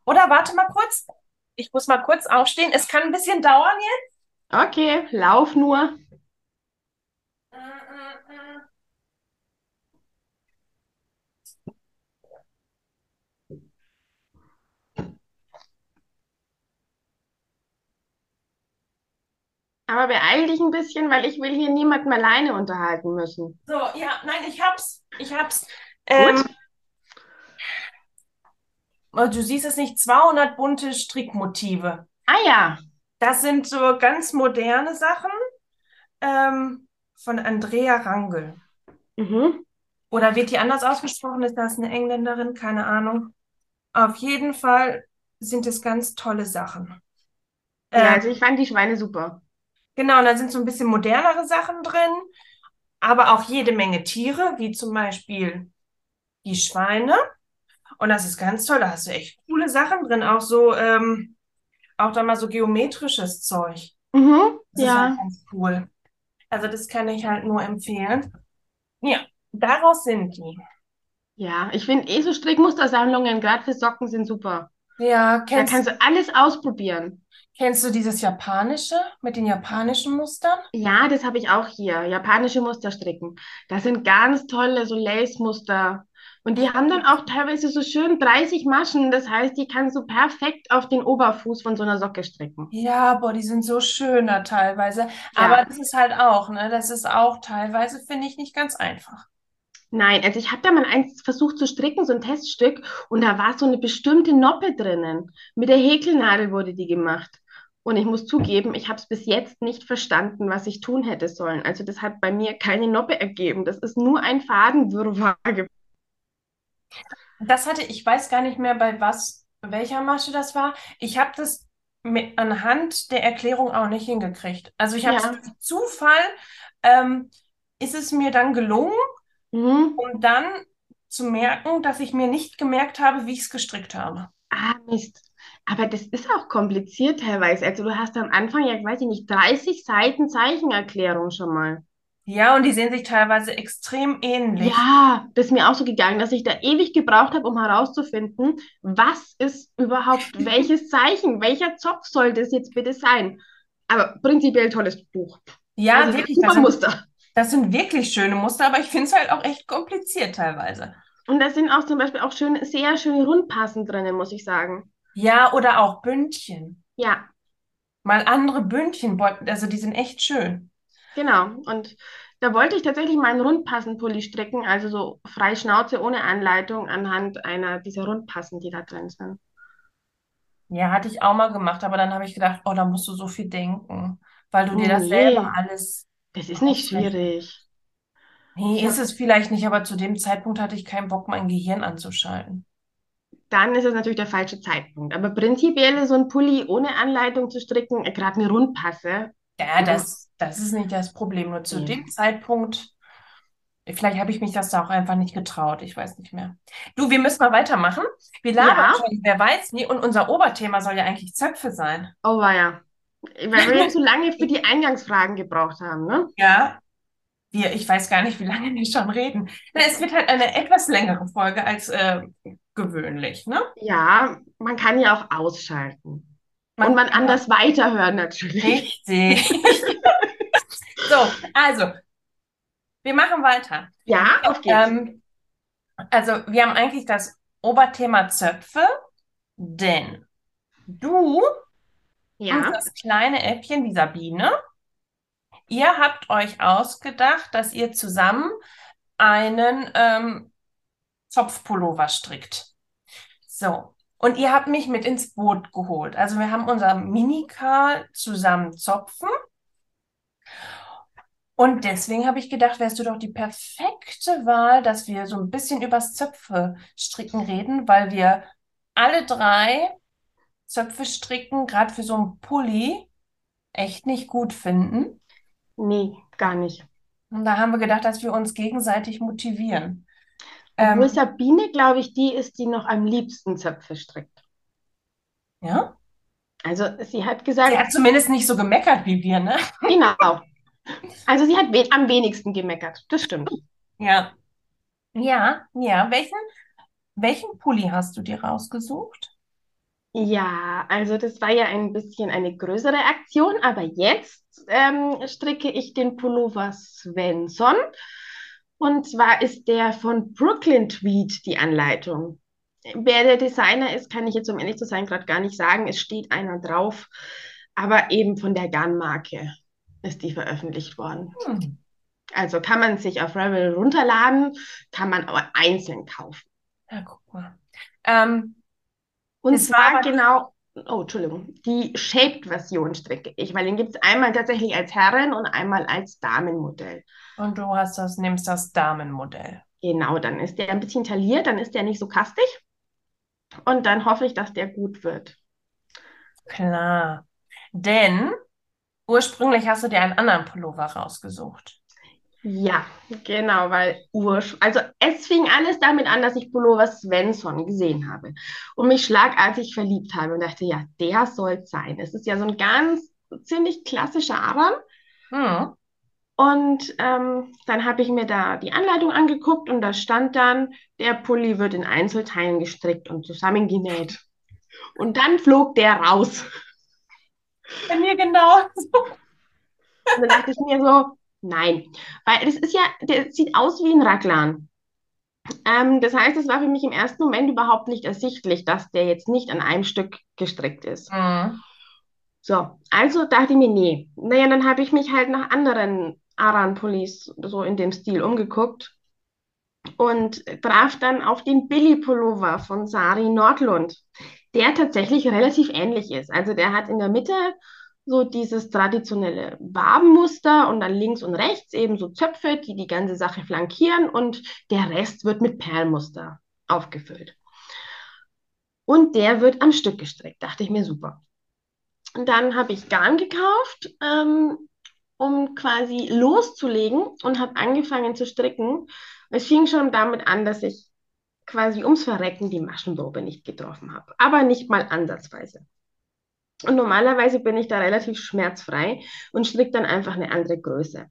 Oder warte mal kurz. Ich muss mal kurz aufstehen. Es kann ein bisschen dauern jetzt. okay, lauf nur. Äh, äh, äh. Aber beeil dich ein bisschen, weil ich will hier niemanden alleine unterhalten müssen. So, ja, nein, ich hab's. Ich hab's. Gut. Ähm, du siehst es nicht, 200 bunte Strickmotive. Ah ja. Das sind so ganz moderne Sachen ähm, von Andrea Rangel. Mhm. Oder wird die anders ausgesprochen? Ist das eine Engländerin? Keine Ahnung. Auf jeden Fall sind es ganz tolle Sachen. Ja, Ähm, also ich fand die Schweine super. Genau, und da sind so ein bisschen modernere Sachen drin, aber auch jede Menge Tiere, wie zum Beispiel die Schweine. Und das ist ganz toll. Da hast du echt coole Sachen drin. Auch so, ähm, auch da mal so geometrisches Zeug. Mhm. Das ist halt Ja. ganz cool. Also das kann ich halt nur empfehlen. Ja, daraus sind die. Ja, ich finde eh so Strickmustersammlungen, gerade für Socken, sind super. Ja, Da kennst, kannst du alles ausprobieren. kennst du dieses japanische mit den japanischen Mustern? Ja, das habe ich auch hier. Japanische Musterstricken. Das sind ganz tolle so Lace-Muster. Und die haben dann auch teilweise so schön 30 Maschen. Das heißt, die kannst du perfekt auf den Oberfuß von so einer Socke stricken. Ja, boah, die sind so schöner teilweise. Ja. Aber das ist halt auch, ne? Das ist auch teilweise, finde ich, nicht ganz einfach. Nein, also ich habe da mal eins versucht zu stricken, so ein Teststück, und da war so eine bestimmte Noppe drinnen. Mit der Häkelnadel wurde die gemacht. Und ich muss zugeben, ich habe es bis jetzt nicht verstanden, was ich tun hätte sollen. Also das hat bei mir keine Noppe ergeben. Das ist nur ein Fadenwirrwarr gewesen. Das hatte, ich weiß gar nicht mehr, bei was, welcher Masche das war. Ich habe das mit, anhand der Erklärung auch nicht hingekriegt. Also ich habe es Ja. Zufall, ähm, ist es mir dann gelungen, Mhm. um dann zu merken, dass ich mir nicht gemerkt habe, wie ich es gestrickt habe. Ah, Mist. Aber das ist auch kompliziert teilweise. Also du hast am Anfang, ja, weiß ich nicht, 30 Seiten Zeichenerklärung schon mal. Ja, und die sehen sich teilweise extrem ähnlich. Ja, das ist mir auch so gegangen, dass ich da ewig gebraucht habe, um herauszufinden, was ist überhaupt welches Zeichen, welcher Zopf soll das jetzt bitte sein? Aber prinzipiell tolles Buch. Ja, Also wirklich, super das Muster. Das sind wirklich schöne Muster, aber ich finde es halt auch echt kompliziert teilweise. Und da sind auch zum Beispiel auch schön, sehr schöne Rundpassen drinnen, muss ich sagen. Ja, oder auch Bündchen. Ja, Mal andere Bündchen, also die sind echt schön. genau. Und da wollte ich tatsächlich mal einen Rundpassenpulli stricken, also so frei Schnauze ohne Anleitung anhand einer dieser Rundpassen, die da drin sind. Ja, hatte ich auch mal gemacht, aber dann habe ich gedacht, oh, da musst du so viel denken, weil du dir das Nee. selber alles Das ist nicht schwierig. Nee, ist es vielleicht nicht, aber zu dem Zeitpunkt hatte ich keinen Bock, mein Gehirn anzuschalten. Dann ist es natürlich der falsche Zeitpunkt. Aber prinzipiell so ein Pulli ohne Anleitung zu stricken, äh, gerade eine Rundpasse. Ja, Mhm. das, das ist nicht das Problem. Nur zu Nee. dem Zeitpunkt, vielleicht habe ich mich das da auch einfach nicht getraut. Ich weiß nicht mehr. Du, wir müssen mal weitermachen. Wir labern Ja. schon, wer weiß nie. Und unser Oberthema soll ja eigentlich Zöpfe sein. Oh, war ja. Weil wir jetzt so lange für die Eingangsfragen gebraucht haben, ne? Ja, wir, ich weiß gar nicht, wie lange wir schon reden. Na, Es wird halt eine etwas längere Folge als äh, gewöhnlich, ne? Ja, man kann ja auch ausschalten. Man Und man kann anders weiterhören natürlich. Richtig. So, also, wir machen weiter. Ja, auf geht's. Ähm, also, wir haben eigentlich das Oberthema Zöpfe, denn du und Ja, das kleine Äffchen, die Sabine, ihr habt euch ausgedacht, dass ihr zusammen einen ähm, Zopfpullover strickt. So, und ihr habt mich mit ins Boot geholt. Also, wir haben unser Minikarl zusammen zopfen. Und deswegen habe ich gedacht, wärst du doch die perfekte Wahl, dass wir so ein bisschen übers Zöpfe stricken reden, weil wir alle drei Zöpfe stricken, gerade für so einen Pulli, echt nicht gut finden. nee, gar nicht. Und da haben wir gedacht, dass wir uns gegenseitig motivieren. Obwohl Ähm, Sabine, glaube ich, die ist, die noch am liebsten Zöpfe strickt. ja, Also sie hat sie gesagt, hat zumindest nicht so gemeckert wie wir, ne? genau. Also sie hat we am wenigsten gemeckert. Das stimmt. Ja. Ja, ja. Welchen, welchen Pulli hast du dir rausgesucht? Ja, also das war ja ein bisschen eine größere Aktion, aber jetzt ähm, stricke ich den Pullover Svensson. Und zwar ist der von Brooklyn Tweed die Anleitung. Wer der Designer ist, kann ich jetzt, um ehrlich zu sein, gerade gar nicht sagen. Es steht einer drauf, aber eben von der Gun-Marke ist die veröffentlicht worden. Hm. Also kann man sich auf Ravel runterladen, kann man aber einzeln kaufen. Ja, guck mal. Ähm, Und Es war zwar genau, oh, Entschuldigung, die Shaped-Version stricke ich, weil den gibt es einmal tatsächlich als Herren- und einmal als Damenmodell. und du hast das, nimmst das Damenmodell. Genau, dann ist der ein bisschen tailliert, dann ist der nicht so kastig. Und dann hoffe ich, dass der gut wird. Klar. Denn ursprünglich hast du dir einen anderen Pullover rausgesucht. Ja, genau, weil Ursch, also es fing alles damit an, dass ich Pullover Svensson gesehen habe und mich schlagartig verliebt habe und dachte, ja, der soll es sein. Es ist ja so ein ganz ziemlich klassischer Aran. Hm. Und ähm, dann habe ich mir da die Anleitung angeguckt und da stand dann, der Pulli wird in Einzelteilen gestrickt und zusammengenäht. Und dann flog der raus. Bei mir genau. Und dann dachte ich mir so, nein, weil das ist ja, der sieht aus wie ein Raglan. Ähm, das heißt, es war für mich im ersten Moment überhaupt nicht ersichtlich, dass der jetzt nicht an einem Stück gestrickt ist. Hm. So, also dachte ich mir, nee. Naja, dann habe ich mich halt nach anderen Aran-Pullis so in dem Stil umgeguckt und traf dann auf den Billy-Pullover von Sari Nordlund, der tatsächlich relativ ähnlich ist. Also der hat in der Mitte so dieses traditionelle Wabenmuster und dann links und rechts eben so Zöpfe, die die ganze Sache flankieren und der Rest wird mit Perlmuster aufgefüllt. Und der wird am Stück gestrickt, dachte ich mir super. Dann habe ich Garn gekauft, ähm, um quasi loszulegen und habe angefangen zu stricken. Es fing schon damit an, dass ich quasi ums Verrecken die Maschenprobe nicht getroffen habe, aber nicht mal ansatzweise. Und normalerweise bin ich da relativ schmerzfrei und stricke dann einfach eine andere Größe.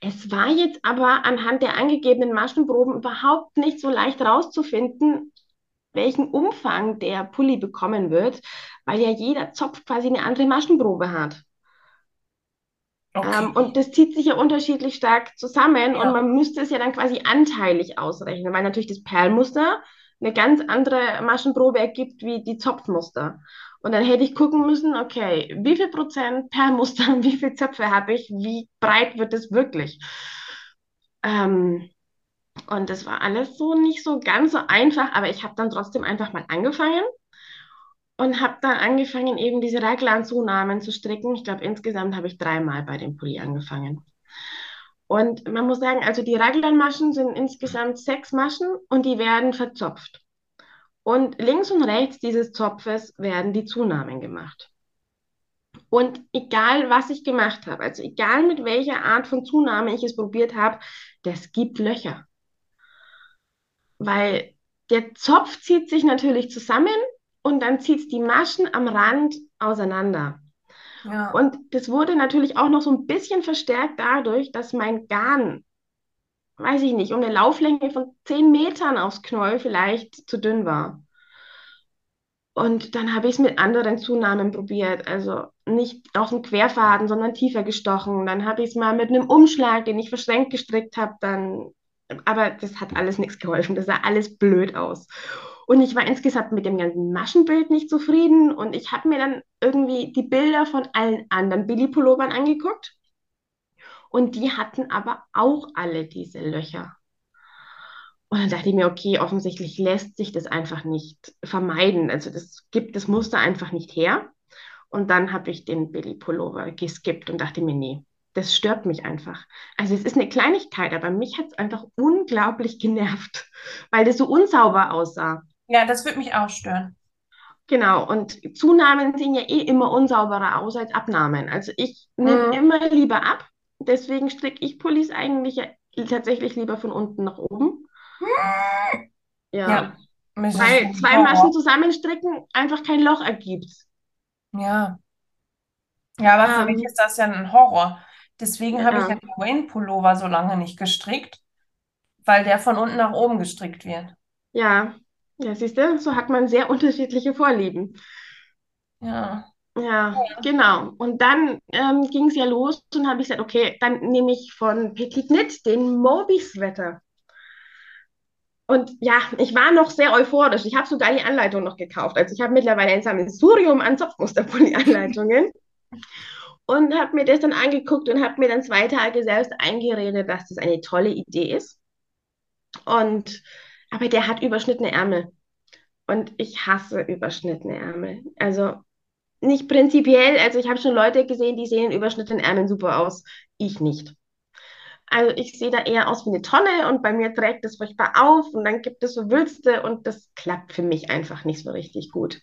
Es war jetzt aber anhand der angegebenen Maschenproben überhaupt nicht so leicht rauszufinden, welchen Umfang der Pulli bekommen wird, weil ja jeder Zopf quasi eine andere Maschenprobe hat. Okay. Ähm, und das zieht sich ja unterschiedlich stark zusammen Ja. und man müsste es ja dann quasi anteilig ausrechnen, weil natürlich das Perlmuster eine ganz andere Maschenprobe ergibt wie die Zopfmuster. Und dann hätte ich gucken müssen, okay, wie viel Prozent Perlmuster, wie viel Zöpfe habe ich, wie breit wird es wirklich? Ähm, und das war alles so nicht so ganz so einfach, aber ich habe dann trotzdem einfach mal angefangen und habe dann angefangen, eben diese Raglan-Zunahmen zu stricken. Ich glaube, insgesamt habe ich dreimal bei dem Pulli angefangen. Und man muss sagen, also die Raglan-Maschen sind insgesamt sechs Maschen und die werden verzopft. Und links und rechts dieses Zopfes werden die Zunahmen gemacht. Und egal, was ich gemacht habe, also egal mit welcher Art von Zunahme ich es probiert habe, das gibt Löcher. Weil der Zopf zieht sich natürlich zusammen und dann zieht es die Maschen am Rand auseinander. Ja. Und das wurde natürlich auch noch so ein bisschen verstärkt dadurch, dass mein Garn, weiß ich nicht, um eine Lauflänge von 10 Metern aufs Knäuel vielleicht zu dünn war. Und dann habe ich es mit anderen Zunahmen probiert, also nicht aus dem Querfaden, sondern tiefer gestochen. Dann habe ich es mal mit einem Umschlag, den ich verschränkt gestrickt habe, dann, aber das hat alles nichts geholfen. Das sah alles blöd aus. Und ich war insgesamt mit dem ganzen Maschenbild nicht zufrieden und ich habe mir dann irgendwie die Bilder von allen anderen Billy-Pullovern angeguckt und die hatten aber auch alle diese Löcher. Und dann dachte ich mir, okay, offensichtlich lässt sich das einfach nicht vermeiden. Also das gibt das Muster einfach nicht her. Und dann habe ich den Billy Pullover geskippt und dachte mir, nee, das stört mich einfach. Also es ist eine Kleinigkeit, aber mich hat es einfach unglaublich genervt, weil das so unsauber aussah. Ja, das würde mich auch stören. Genau, und Zunahmen sehen ja eh immer unsauberer aus als Abnahmen. Also ich nehme Mhm. immer lieber ab, Deswegen stricke ich Pullis eigentlich ja tatsächlich lieber von unten nach oben. Ja. Ja, ist Weil zwei Horror. Maschen zusammenstricken einfach kein Loch ergibt. Ja. Ja, aber für mich Ähm, ist das ja ein Horror. Deswegen habe ich ja ja, den Wayne-Pullover so lange nicht gestrickt, weil der von unten nach oben gestrickt wird. ja, ja, siehst du, so hat man sehr unterschiedliche Vorlieben. Ja. Ja, genau. Und dann ähm, ging es ja los und habe ich gesagt, okay, dann nehme ich von Petit Knit den Moby Sweater. Und ja, ich war noch sehr euphorisch. Ich habe sogar die Anleitung noch gekauft. Also ich habe mittlerweile ein Sammelsurium an Zopfmusterpulli-Anleitungen und habe mir das dann angeguckt und habe mir dann zwei Tage selbst eingeredet, dass das eine tolle Idee ist. Und aber der hat überschnittene Ärmel und ich hasse überschnittene Ärmel. Also nicht prinzipiell, also ich habe schon Leute gesehen, die sehen in überschnittenen Ärmeln super aus. Ich nicht. Also ich sehe da eher aus wie eine Tonne und bei mir trägt es furchtbar auf und dann gibt es so Wülste und das klappt für mich einfach nicht so richtig gut.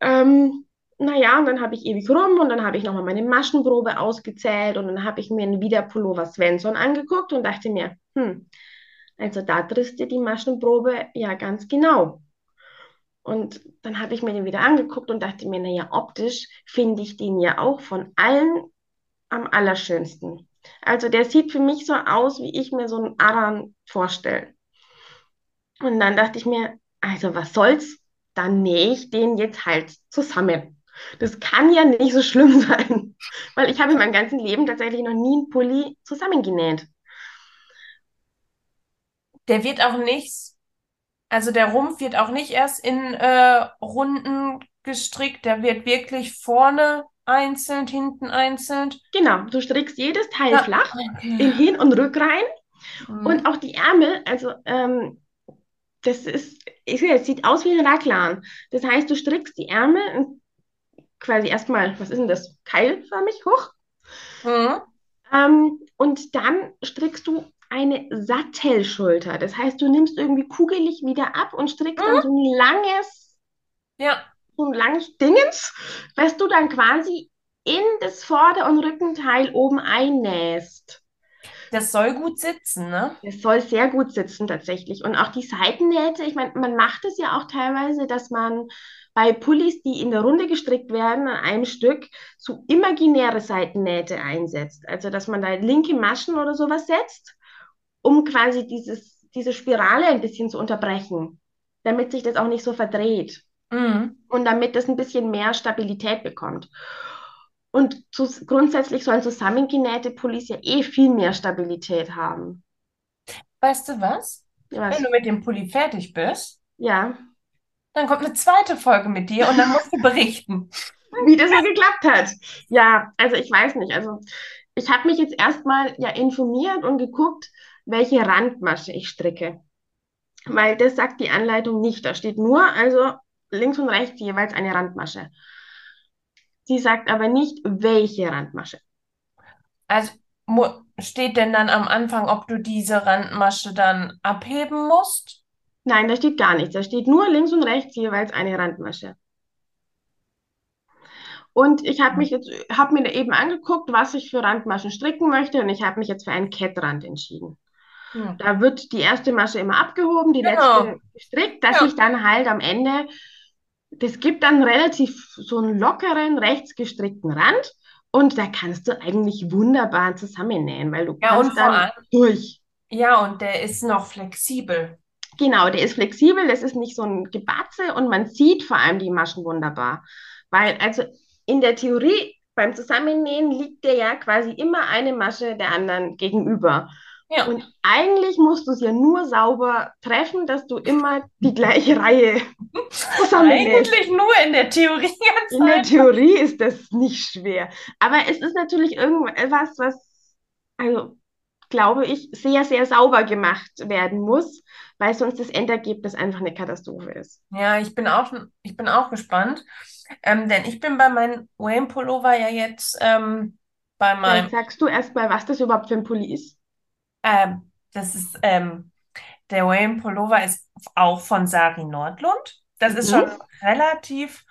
Ähm, naja, und dann habe ich ewig rum und dann habe ich nochmal meine Maschenprobe ausgezählt und dann habe ich mir einen Widerpullover Svensson angeguckt und dachte mir, hm, also da triffst du die Maschenprobe ja ganz genau. Und dann habe ich mir den wieder angeguckt und dachte mir, naja, optisch finde ich den ja auch von allen am allerschönsten. Also der sieht für mich so aus, wie ich mir so einen Aran vorstelle. Und dann dachte ich mir, also was soll's? Dann nähe ich den jetzt halt zusammen. Das kann ja nicht so schlimm sein, weil ich habe in meinem ganzen Leben tatsächlich noch nie einen Pulli zusammengenäht. Der wird auch nicht, also der Rumpf wird auch nicht erst in äh, Runden gestrickt, der wird wirklich vorne einzeln, hinten einzeln. Genau, du strickst jedes Teil Ja. flach Okay. in Hin- und Rückreihen Mhm. und auch die Ärmel, also ähm, das ist, ich, es sieht aus wie ein Raglan. Das heißt, du strickst die Ärmel quasi erstmal, was ist denn das, keilförmig hoch Mhm. ähm, und dann strickst du eine Sattelschulter. Das heißt, du nimmst irgendwie kugelig wieder ab und strickst dann Mhm. so ein langes, Ja, so ein langes Dingens, was du dann quasi in das Vorder- und Rückenteil oben einnähst. das soll gut sitzen, ne? Es soll sehr gut sitzen tatsächlich. Und auch die Seitennähte, ich meine, man macht es ja auch teilweise, dass man bei Pullis, die in der Runde gestrickt werden, an einem Stück, so imaginäre Seitennähte einsetzt. Also, dass man da linke Maschen oder sowas setzt, um quasi dieses, diese Spirale ein bisschen zu unterbrechen, damit sich das auch nicht so verdreht Mhm. und damit es ein bisschen mehr Stabilität bekommt. Und zu, grundsätzlich sollen zusammengenähte Pullis ja eh viel mehr Stabilität haben. Weißt du was? Ja, Wenn was? du mit dem Pulli fertig bist, Ja. dann kommt eine zweite Folge mit dir und dann musst du berichten. wie das so geklappt hat. Ja, also ich weiß nicht. Also ich habe mich jetzt erstmal ja informiert und geguckt, welche Randmasche ich stricke. Weil das sagt die Anleitung nicht. Da steht nur, also links und rechts jeweils eine Randmasche. Sie sagt aber nicht, welche Randmasche. Also steht denn dann am Anfang, ob du diese Randmasche dann abheben musst? Nein, da steht gar nichts. Da steht nur links und rechts jeweils eine Randmasche. Und ich habe mich jetzt, habe mir eben angeguckt, was ich für Randmaschen stricken möchte, und ich habe mich jetzt für einen Kettrand entschieden. Hm. Da wird die erste Masche immer abgehoben, die Genau. letzte gestrickt, dass Ja. ich dann halt am Ende, das gibt dann relativ so einen lockeren, rechts gestrickten Rand und da kannst du eigentlich wunderbar zusammennähen, weil du Ja, kannst dann allem, durch. ja, und der ist noch flexibel. Genau, der ist flexibel, das ist nicht so ein Gebatze und man sieht vor allem die Maschen wunderbar. Weil, also in der Theorie, beim Zusammennähen liegt dir ja quasi immer eine Masche der anderen gegenüber. Ja. Und eigentlich musst du es ja nur sauber treffen, dass du immer die gleiche Reihe. Eigentlich nur in der Theorie ganz In der. Theorie ist das nicht schwer. Aber es ist natürlich irgendwas, was, also glaube ich, sehr, sehr sauber gemacht werden muss, weil sonst das Endergebnis einfach eine Katastrophe ist. Ja, ich bin auch, ich bin auch gespannt. Ähm, denn ich bin bei meinem Wayne Pullover ja jetzt ähm, bei meinem, Vielleicht sagst du erstmal, was das überhaupt für ein Pulli ist. Ähm, das ist, ähm, der Wayne Pullover ist auch von Sari Nordlund. Das ist schon Mhm. relativ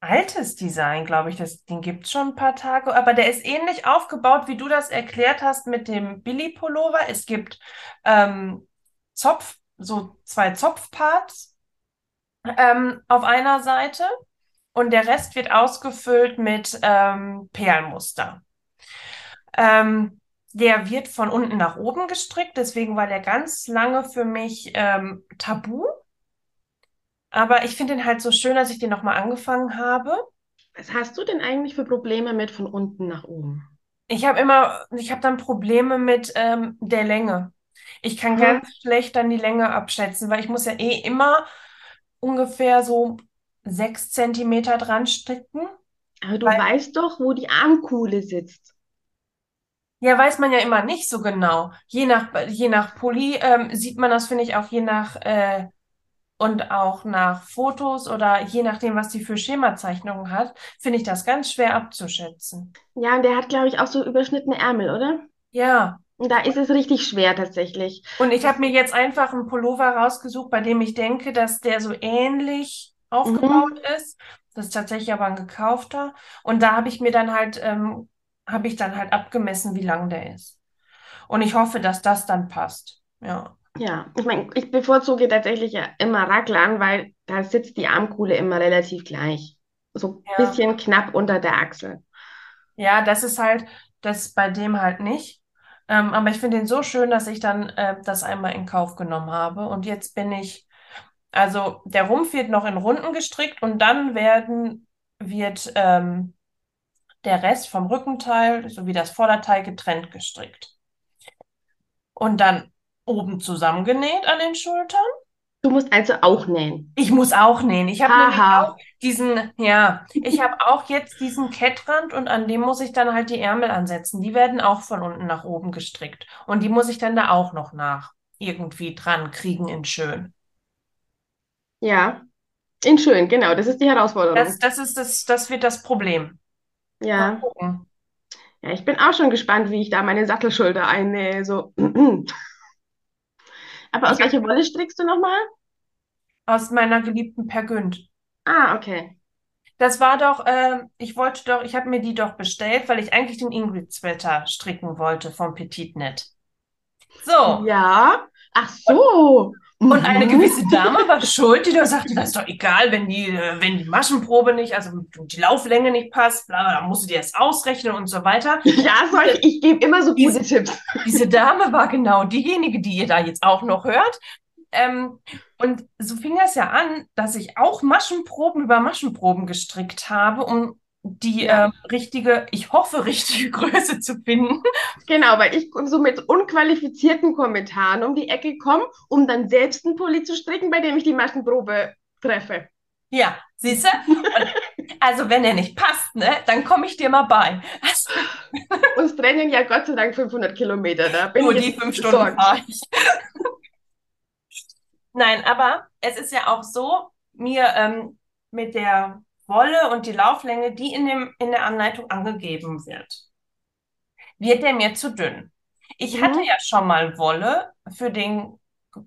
altes Design, glaube ich. Das, den gibt es schon ein paar Tage, aber der ist ähnlich aufgebaut, wie du das erklärt hast mit dem Billy-Pullover. Es gibt ähm, Zopf, so zwei Zopfparts ähm, auf einer Seite und der Rest wird ausgefüllt mit ähm, Perlmuster. Ähm, der wird von unten nach oben gestrickt, deswegen war der ganz lange für mich ähm, tabu. Aber ich finde den halt so schön, dass ich den nochmal angefangen habe. Was hast du denn eigentlich für Probleme mit von unten nach oben? Ich habe immer, ich habe dann Probleme mit ähm, der Länge. Ich kann Hm? ganz schlecht dann die Länge abschätzen, weil ich muss ja eh immer ungefähr so sechs Zentimeter dran stricken. Aber du weißt doch, wo die Armkuhle sitzt. Ja, weiß man ja immer nicht so genau. Je nach, je nach Pulli ähm, sieht man das, finde ich, auch je nach äh, und auch nach Fotos oder je nachdem, was die für Schemazeichnungen hat, finde ich das ganz schwer abzuschätzen. Ja, und der hat, glaube ich, auch so überschnittene Ärmel, oder? Ja. Da ist es richtig schwer tatsächlich. Und ich habe mir jetzt einfach einen Pullover rausgesucht, bei dem ich denke, dass der so ähnlich aufgebaut Mhm. ist. Das ist tatsächlich aber ein gekaufter. Und da habe ich mir dann halt, ähm, habe ich dann halt abgemessen, wie lang der ist. Und ich hoffe, dass das dann passt. Ja. Ja, ich meine, ich bevorzuge tatsächlich ja immer Raglan, weil da sitzt die Armkuhle immer relativ gleich. So ein Ja. bisschen knapp unter der Achsel. Ja, das ist halt, das bei dem halt nicht. Ähm, aber ich finde ihn so schön, dass ich dann äh, das einmal in Kauf genommen habe. Und jetzt bin ich, also der Rumpf wird noch in Runden gestrickt und dann werden, wird ähm, der Rest vom Rückenteil sowie das Vorderteil getrennt gestrickt. Und dann oben zusammengenäht an den Schultern. Du musst also auch nähen. Ich muss auch nähen. Ich habe auch diesen, ja, ich habe auch jetzt diesen Kettrand und an dem muss ich dann halt die Ärmel ansetzen. Die werden auch von unten nach oben gestrickt. Und die muss ich dann da auch noch nach irgendwie dran kriegen in schön. Ja, in schön, genau, das ist die Das, Herausforderung. das ist das, das wird das Problem. Ja, ja, ich bin auch schon gespannt, wie ich da meine Sattelschulter einnähe. So. Aber aus Ich welcher Wolle strickst du nochmal? aus meiner geliebten Pergünd. Ah, okay. Das war doch, äh, ich wollte doch, ich habe mir die doch bestellt, weil ich eigentlich den Ingrid-Sweater stricken wollte vom Petitnet. So. Ja, ach so. Und eine Mhm. gewisse Dame war schuld, die da sagte, das ist doch egal, wenn die, äh, wenn die Maschenprobe nicht, also die Lauflänge nicht passt, bla, bla, dann musst du dir das ausrechnen und so weiter. Ja, solche, ich gebe immer so Diese- Tipps. Diese Dame war genau diejenige, die ihr da jetzt auch noch hört. Ähm, und so fing das ja an, dass ich auch Maschenproben über Maschenproben gestrickt habe, um die Ja. ähm, richtige, ich hoffe, richtige Größe zu finden. Genau, weil ich so mit unqualifizierten Kommentaren um die Ecke komme, um dann selbst einen Pulli zu stricken, bei dem ich die Maschenprobe treffe. Ja, siehst du? Also wenn er nicht passt, ne, dann komme ich dir mal bei. Also, Uns trennen ja Gott sei Dank 500 Kilometer. Da bin nur ich die fünf Stunden fahre ich. Nein, aber es ist ja auch so, mir ähm, mit der Wolle und die Lauflänge, die in dem, in der Anleitung angegeben wird, wird der mir zu dünn. Ich hatte Mhm. ja schon mal Wolle für den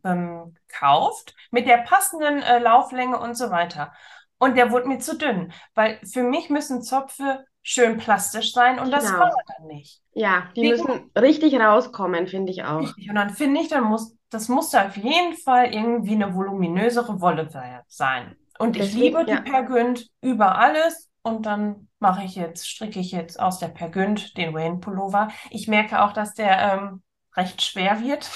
ähm, gekauft mit der passenden äh, Lauflänge und so weiter. Und der wurde mir zu dünn, weil für mich müssen Zöpfe schön plastisch sein und das Genau. war er dann nicht. Ja, die Deswegen- müssen richtig rauskommen, finde ich auch. Richtig. Und dann finde ich, dann muss, das muss auf jeden Fall irgendwie eine voluminösere Wolle se- sein. Und ich Deswegen, liebe die ja. Pergünd über alles. Und dann mache ich jetzt, stricke ich jetzt aus der Pergünd den Wayne Pullover. Ich merke auch, dass der ähm, recht schwer wird.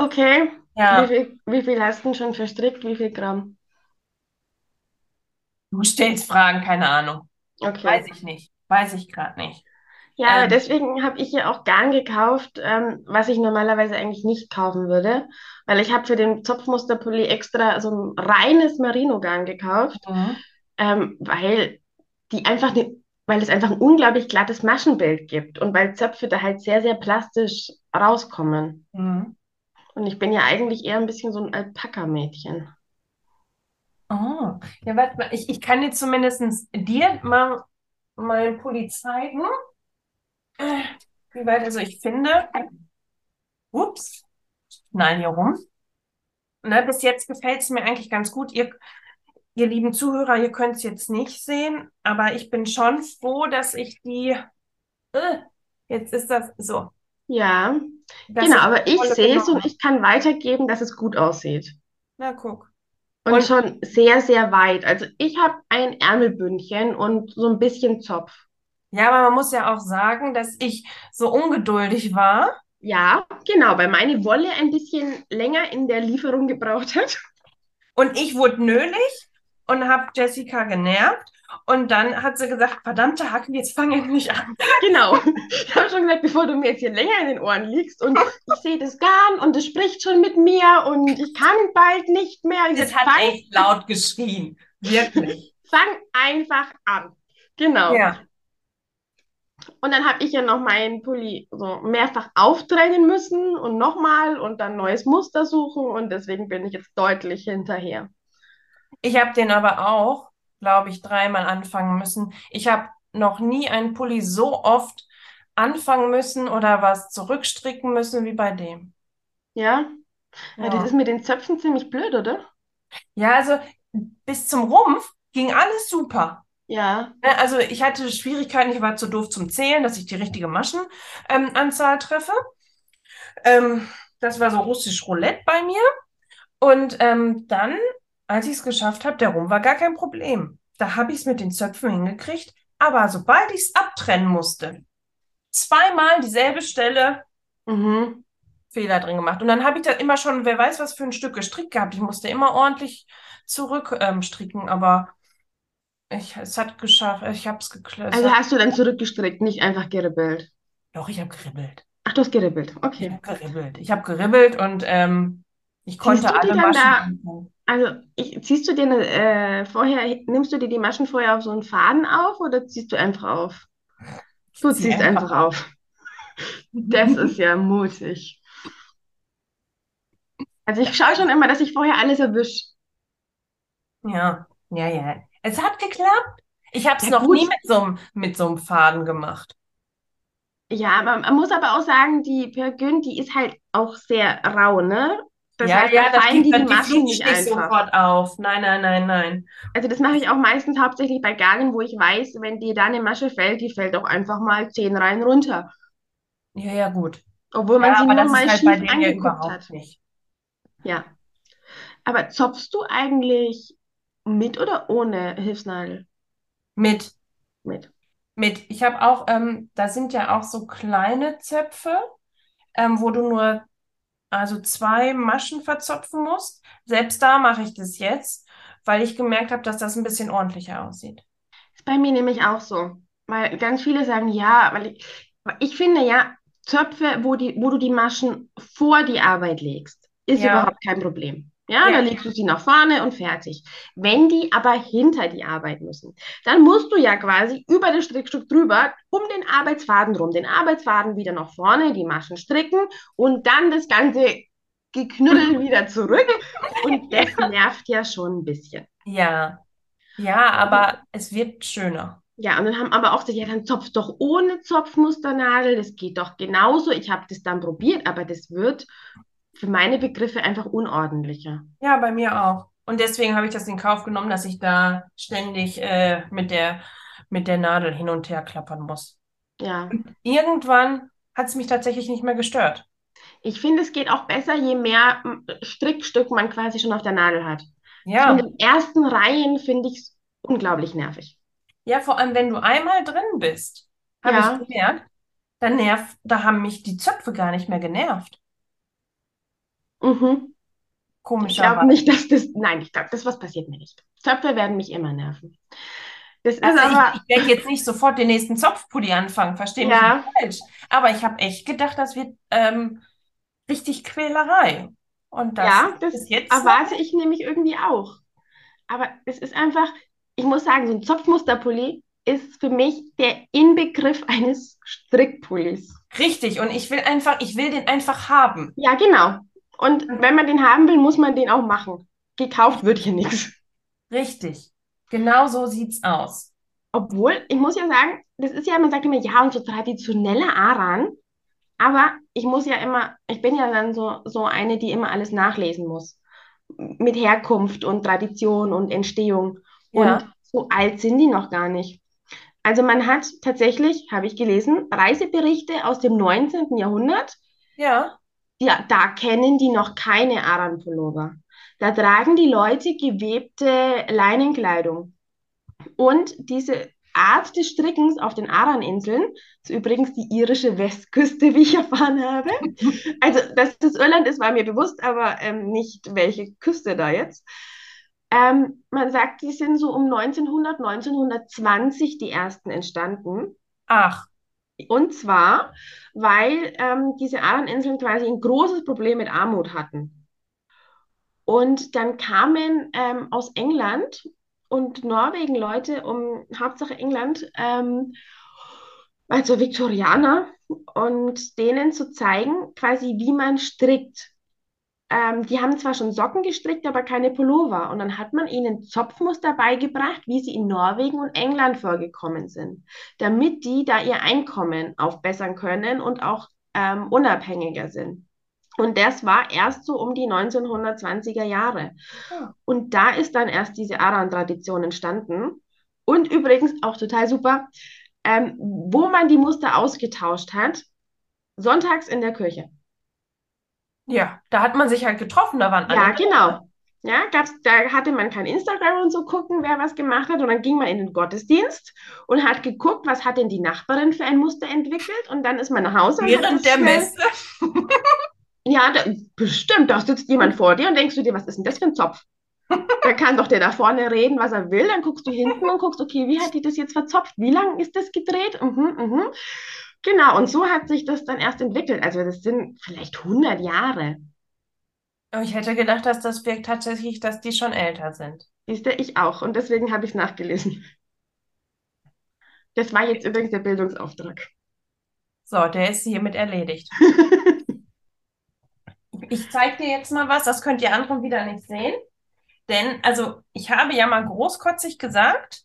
Okay, Ja, wie viel, wie viel hast du denn schon verstrickt? Wie viel Gramm? du stellst Fragen, keine Ahnung. Okay. Weiß ich nicht. Weiß ich gerade nicht. Ja, Ähm, deswegen habe ich ja auch Garn gekauft, ähm, was ich normalerweise eigentlich nicht kaufen würde, weil ich habe für den Zopfmusterpulli extra so ein reines Merino-Garn gekauft, Mhm. ähm, weil die einfach ne, weil es einfach ein unglaublich glattes Maschenbild gibt und weil Zöpfe da halt sehr, sehr plastisch rauskommen. Mhm. Und ich bin ja eigentlich eher ein bisschen so ein Alpaka-Mädchen. Oh, ja, warte mal, ich, ich kann dir zumindest dir mal meinen Pulli zeigen. Wie weit, also ich finde, ups, nein, hier rum. Ne, bis jetzt gefällt es mir eigentlich ganz gut. Ihr, ihr lieben Zuhörer, ihr könnt es jetzt nicht sehen, aber ich bin schon froh, dass ich die, äh, jetzt ist das so, Ja, dass genau, aber ich sehe es und ich kann weitergeben, dass es gut aussieht. Na, guck. Und Und schon sehr, sehr weit. Also ich habe ein Ärmelbündchen und so ein bisschen Zopf. Ja, aber man muss ja auch sagen, dass ich so ungeduldig war. Ja, genau, weil meine Wolle ein bisschen länger in der Lieferung gebraucht hat. Und ich wurde nölig und habe Jessica genervt. Und dann hat sie gesagt, verdammte Hacke, jetzt fang endlich an. Genau. Ich habe schon gesagt, bevor du mir jetzt hier länger in den Ohren liegst und ich sehe das Garn und es spricht schon mit mir und ich kann bald nicht mehr. Ich Es sag, hat fang, echt laut geschrien. Wirklich. fang einfach an. Genau. Ja. Und dann habe ich ja noch meinen Pulli so mehrfach auftrennen müssen und nochmal und dann neues Muster suchen und deswegen bin ich jetzt deutlich hinterher. Ich habe den aber auch, glaube ich, dreimal anfangen müssen. Ich habe noch nie einen Pulli so oft anfangen müssen oder was zurückstricken müssen wie bei dem. Ja? Ja, das ist mit den Zöpfen ziemlich blöd, oder? Ja, also bis zum Rumpf ging alles super. Ja. Ne, Also ich hatte Schwierigkeiten, ich war zu doof zum Zählen, dass ich die richtige Maschenanzahl treffe. Ähm, das war so russisch Roulette bei mir. Und ähm, dann, als ich es geschafft habe, der Rumpf war gar kein Problem. Da habe ich es mit den Zöpfen hingekriegt. Aber sobald ich es abtrennen musste, zweimal dieselbe Stelle Mhm. Fehler drin gemacht. Und dann habe ich da immer schon, wer weiß, was für ein Stück gestrickt gehabt. Ich musste immer ordentlich zurück ähm, stricken, aber ich, es hat geschafft. Ich habe es geklappt. Also hast du dann zurückgestrickt, nicht einfach geribbelt. Doch, ich habe geribbelt. Ach, du hast geribbelt. Ich Okay. habe geribbelt. Ich habe geribbelt und ähm, ich konnte die alle Maschen da? anfangen. Also, ich, ziehst du dir ne- äh, vorher, nimmst du dir die Maschen vorher auf so einen Faden auf oder ziehst du einfach auf? Du zieh ziehst einfach einfach auf. Das ist ja mutig. Also ich schaue schon immer, dass ich vorher alles erwische. Ja, ja, ja. Es hat geklappt. Ich habe es Ja noch nie gut, mit so einem mit so einem Faden gemacht. ja, man, man muss aber auch sagen, die Pergün, die ist halt auch sehr rau, ne? Das Ja, heißt, ja, da das fallen die, Maschen nicht nicht sofort auf. Nein, nein, nein, nein. Also das mache ich auch meistens hauptsächlich bei Garnen, wo ich weiß, wenn dir da eine Masche fällt, die fällt auch einfach mal zehn Reihen runter. Ja, ja, gut. Obwohl man Ja, sie mal halt schief angeguckt hat. nicht. Ja. Aber zopfst du eigentlich mit oder ohne Hilfsnadel? Mit, Mit. mit. Ich habe auch, ähm, da sind ja auch so kleine Zöpfe, ähm, wo du nur also zwei Maschen verzopfen musst. Selbst da mache ich das jetzt, weil ich gemerkt habe, dass das ein bisschen ordentlicher aussieht. Ist bei mir nämlich auch so. Weil ganz viele sagen, ja, weil ich, ich finde ja, Zöpfe, wo die, wo du die Maschen vor die Arbeit legst, ist Ja, überhaupt kein Problem. Ja, ja, legst du sie nach vorne und fertig. Wenn die aber hinter die Arbeit müssen, dann musst du ja quasi über das Strickstück drüber, um den Arbeitsfaden rum, den Arbeitsfaden wieder nach vorne, die Maschen stricken und dann das ganze Geknüttel wieder zurück. Und das nervt ja schon ein bisschen. ja, ja, aber es wird schöner. Ja, und dann haben aber auch gesagt, ja, dann zopf doch ohne Zopfmusternadel, das geht doch genauso. Ich habe das dann probiert, aber das wird für meine Begriffe einfach unordentlicher. Ja, bei mir auch. Und deswegen habe ich das in Kauf genommen, dass ich da ständig äh, mit der, mit der Nadel hin und her klappern muss. Ja, Irgendwann hat es mich tatsächlich nicht mehr gestört. ich finde, es geht auch besser, je mehr Strickstück man quasi schon auf der Nadel hat. So in Ja, den ersten Reihen finde ich es unglaublich nervig. ja, vor allem, wenn du einmal drin bist, habe ich Ja, gemerkt, dann nervt, da haben mich die Zöpfe gar nicht mehr genervt. Mhm. Ich glaube nicht, dass das, nein, ich glaube, das was passiert mir nicht. Zöpfe werden mich immer nerven. Das ist Also ich, aber, ich werde jetzt nicht sofort den nächsten Zopfpulli anfangen, verstehe mich nicht falsch. Aber ich habe echt gedacht, das wird ähm, richtig Quälerei. Und das ja, das ist jetzt erwarte ich nämlich irgendwie auch. Aber es ist einfach, ich muss sagen, so ein Zopfmusterpulli ist für mich der Inbegriff eines Strickpullis. richtig. Und ich will einfach, ich will den einfach haben. Ja, genau. Und wenn man den haben will, muss man den auch machen. Gekauft wird hier nichts. Richtig. Genau so sieht's aus. Obwohl, ich muss ja sagen, das ist ja, man sagt immer, ja, und so traditionelle Aran. Aber ich muss ja immer, ich bin ja dann so, so eine, die immer alles nachlesen muss. mit Herkunft und Tradition und Entstehung. Und Ja, so alt sind die noch gar nicht. Also man hat tatsächlich, habe ich gelesen, Reiseberichte aus dem 19. Jahrhundert. ja. Ja, da kennen die noch keine Aran-Pullover. Da tragen die Leute gewebte Leinenkleidung. Und diese Art des Strickens auf den Aran-Inseln, ist übrigens die irische Westküste, wie ich erfahren habe. Also, dass das Irland ist, war mir bewusst, aber ähm, nicht welche Küste da jetzt. Ähm, man sagt, die sind so um 1900, 1920 die ersten entstanden. Ach, Und zwar, weil ähm, diese Aran-Inseln quasi ein großes Problem mit Armut hatten. Und dann kamen ähm, aus England und Norwegen Leute, um Hauptsache England, ähm, also Viktorianer, und denen zu zeigen, quasi, wie man strickt. Ähm, die haben zwar schon Socken gestrickt, aber keine Pullover. Und dann hat man ihnen Zopfmuster beigebracht, wie sie in Norwegen und England vorgekommen sind, damit die da ihr Einkommen aufbessern können und auch ähm, unabhängiger sind. Und das war erst so um die 1920er Jahre. hm. Und da ist dann erst diese Aran-Tradition entstanden. Und übrigens auch total super, ähm, wo man die Muster ausgetauscht hat, sonntags in der Kirche. Ja, da hat man sich halt getroffen, da waren Ja, alle. genau. Ja, gab's, da hatte man kein Instagram und so gucken, wer was gemacht hat. Und dann ging man in den Gottesdienst und hat geguckt, was hat denn die Nachbarin für ein Muster entwickelt. Und dann ist man nach Hause Während der schnell. Messe. Ja, da, bestimmt, da sitzt jemand vor dir und denkst du dir, was ist denn das für ein Zopf? Da kann doch der da vorne reden, was er will. Dann guckst du hinten und guckst, okay, wie hat die das jetzt verzopft? Wie lang ist das gedreht? Mhm, mhm. Genau, und so hat sich das dann erst entwickelt. Also das sind vielleicht 100 Jahre. Ich hätte gedacht, dass das wirkt tatsächlich, dass die schon älter sind. Siehst du, ich auch. Und deswegen habe ich es nachgelesen. Das war jetzt übrigens der Bildungsauftrag. So, der ist hiermit erledigt. Ich zeige dir jetzt mal was, das könnt ihr anderen wieder nicht sehen. Denn, also, ich habe ja mal großkotzig gesagt,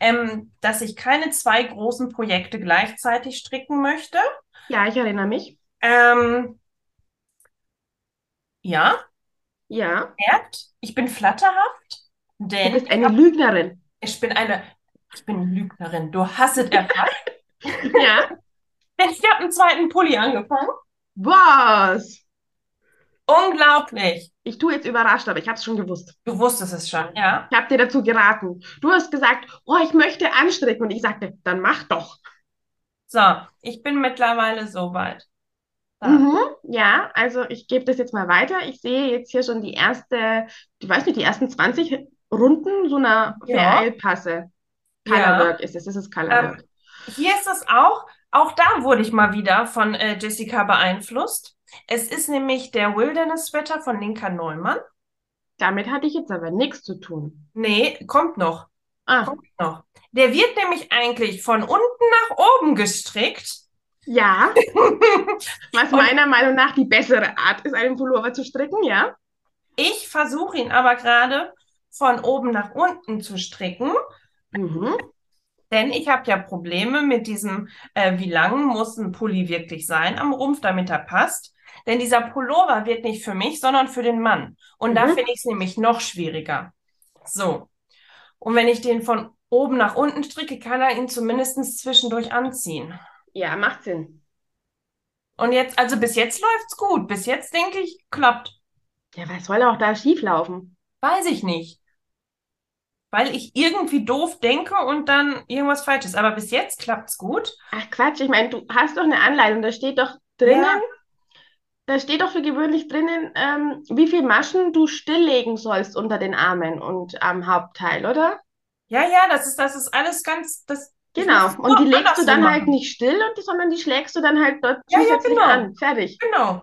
ähm, dass ich keine zwei großen Projekte gleichzeitig stricken möchte. Ja, ich erinnere mich. Ähm, ja, Ja, ich bin flatterhaft, du denn bist ich, eine Lügnerin. ich bin eine, ich bin Lügnerin. Du hast es erfasst. Ja. Denn ich habe einen zweiten Pulli angefangen. Was? Unglaublich. Ich tue jetzt überrascht, aber ich habe es schon gewusst. Du wusstest es schon, ja? Ich habe dir dazu geraten. Du hast gesagt, oh, ich möchte anstricken. Und ich sagte, dann mach doch. So, ich bin mittlerweile soweit. Da. Mhm, ja, also ich gebe das jetzt mal weiter. Ich sehe jetzt hier schon die erste, ich weiß nicht, die ersten 20 Runden so einer Ja. Ja. Colorwork ist es, das ist Colorwork. Ähm, hier ist es auch, auch da wurde ich mal wieder von äh, Jessica beeinflusst. Es ist nämlich der Wilderness Sweater von Linka Neumann. Damit hatte ich jetzt aber nichts zu tun. Nee, kommt noch, Ah, kommt noch. Der wird nämlich eigentlich von unten nach oben gestrickt. ja, was meiner Meinung nach die bessere Art ist, einen Pullover zu stricken, ja. Ich versuche ihn aber gerade von oben nach unten zu stricken, Mhm. Denn ich habe ja Probleme mit diesem, äh, wie lang muss ein Pulli wirklich sein am Rumpf, damit er passt. Denn dieser Pullover wird nicht für mich, sondern für den Mann. Und da Mhm. finde ich es nämlich noch schwieriger. So. Und wenn ich den von oben nach unten stricke, kann er ihn zumindest zwischendurch anziehen. Ja, macht Sinn. Und jetzt, also bis jetzt läuft's gut. Bis jetzt denke ich, klappt. Ja, was soll auch da schief laufen? Weiß ich nicht. Weil ich irgendwie doof denke und dann irgendwas falsch ist. Aber bis jetzt klappt's gut. Ach Quatsch, ich meine, du hast doch eine Anleitung, da steht doch drinnen, Ja. da steht doch für gewöhnlich drinnen, ähm, wie viel Maschen du stilllegen sollst unter den Armen und am Hauptteil, oder? Ja, ja, das ist, das ist alles ganz, das, Genau. es Und die legst du dann halt machen. nicht still, und, sondern die schlägst du dann halt dort Ja, ja, genau. an. Fertig. Genau.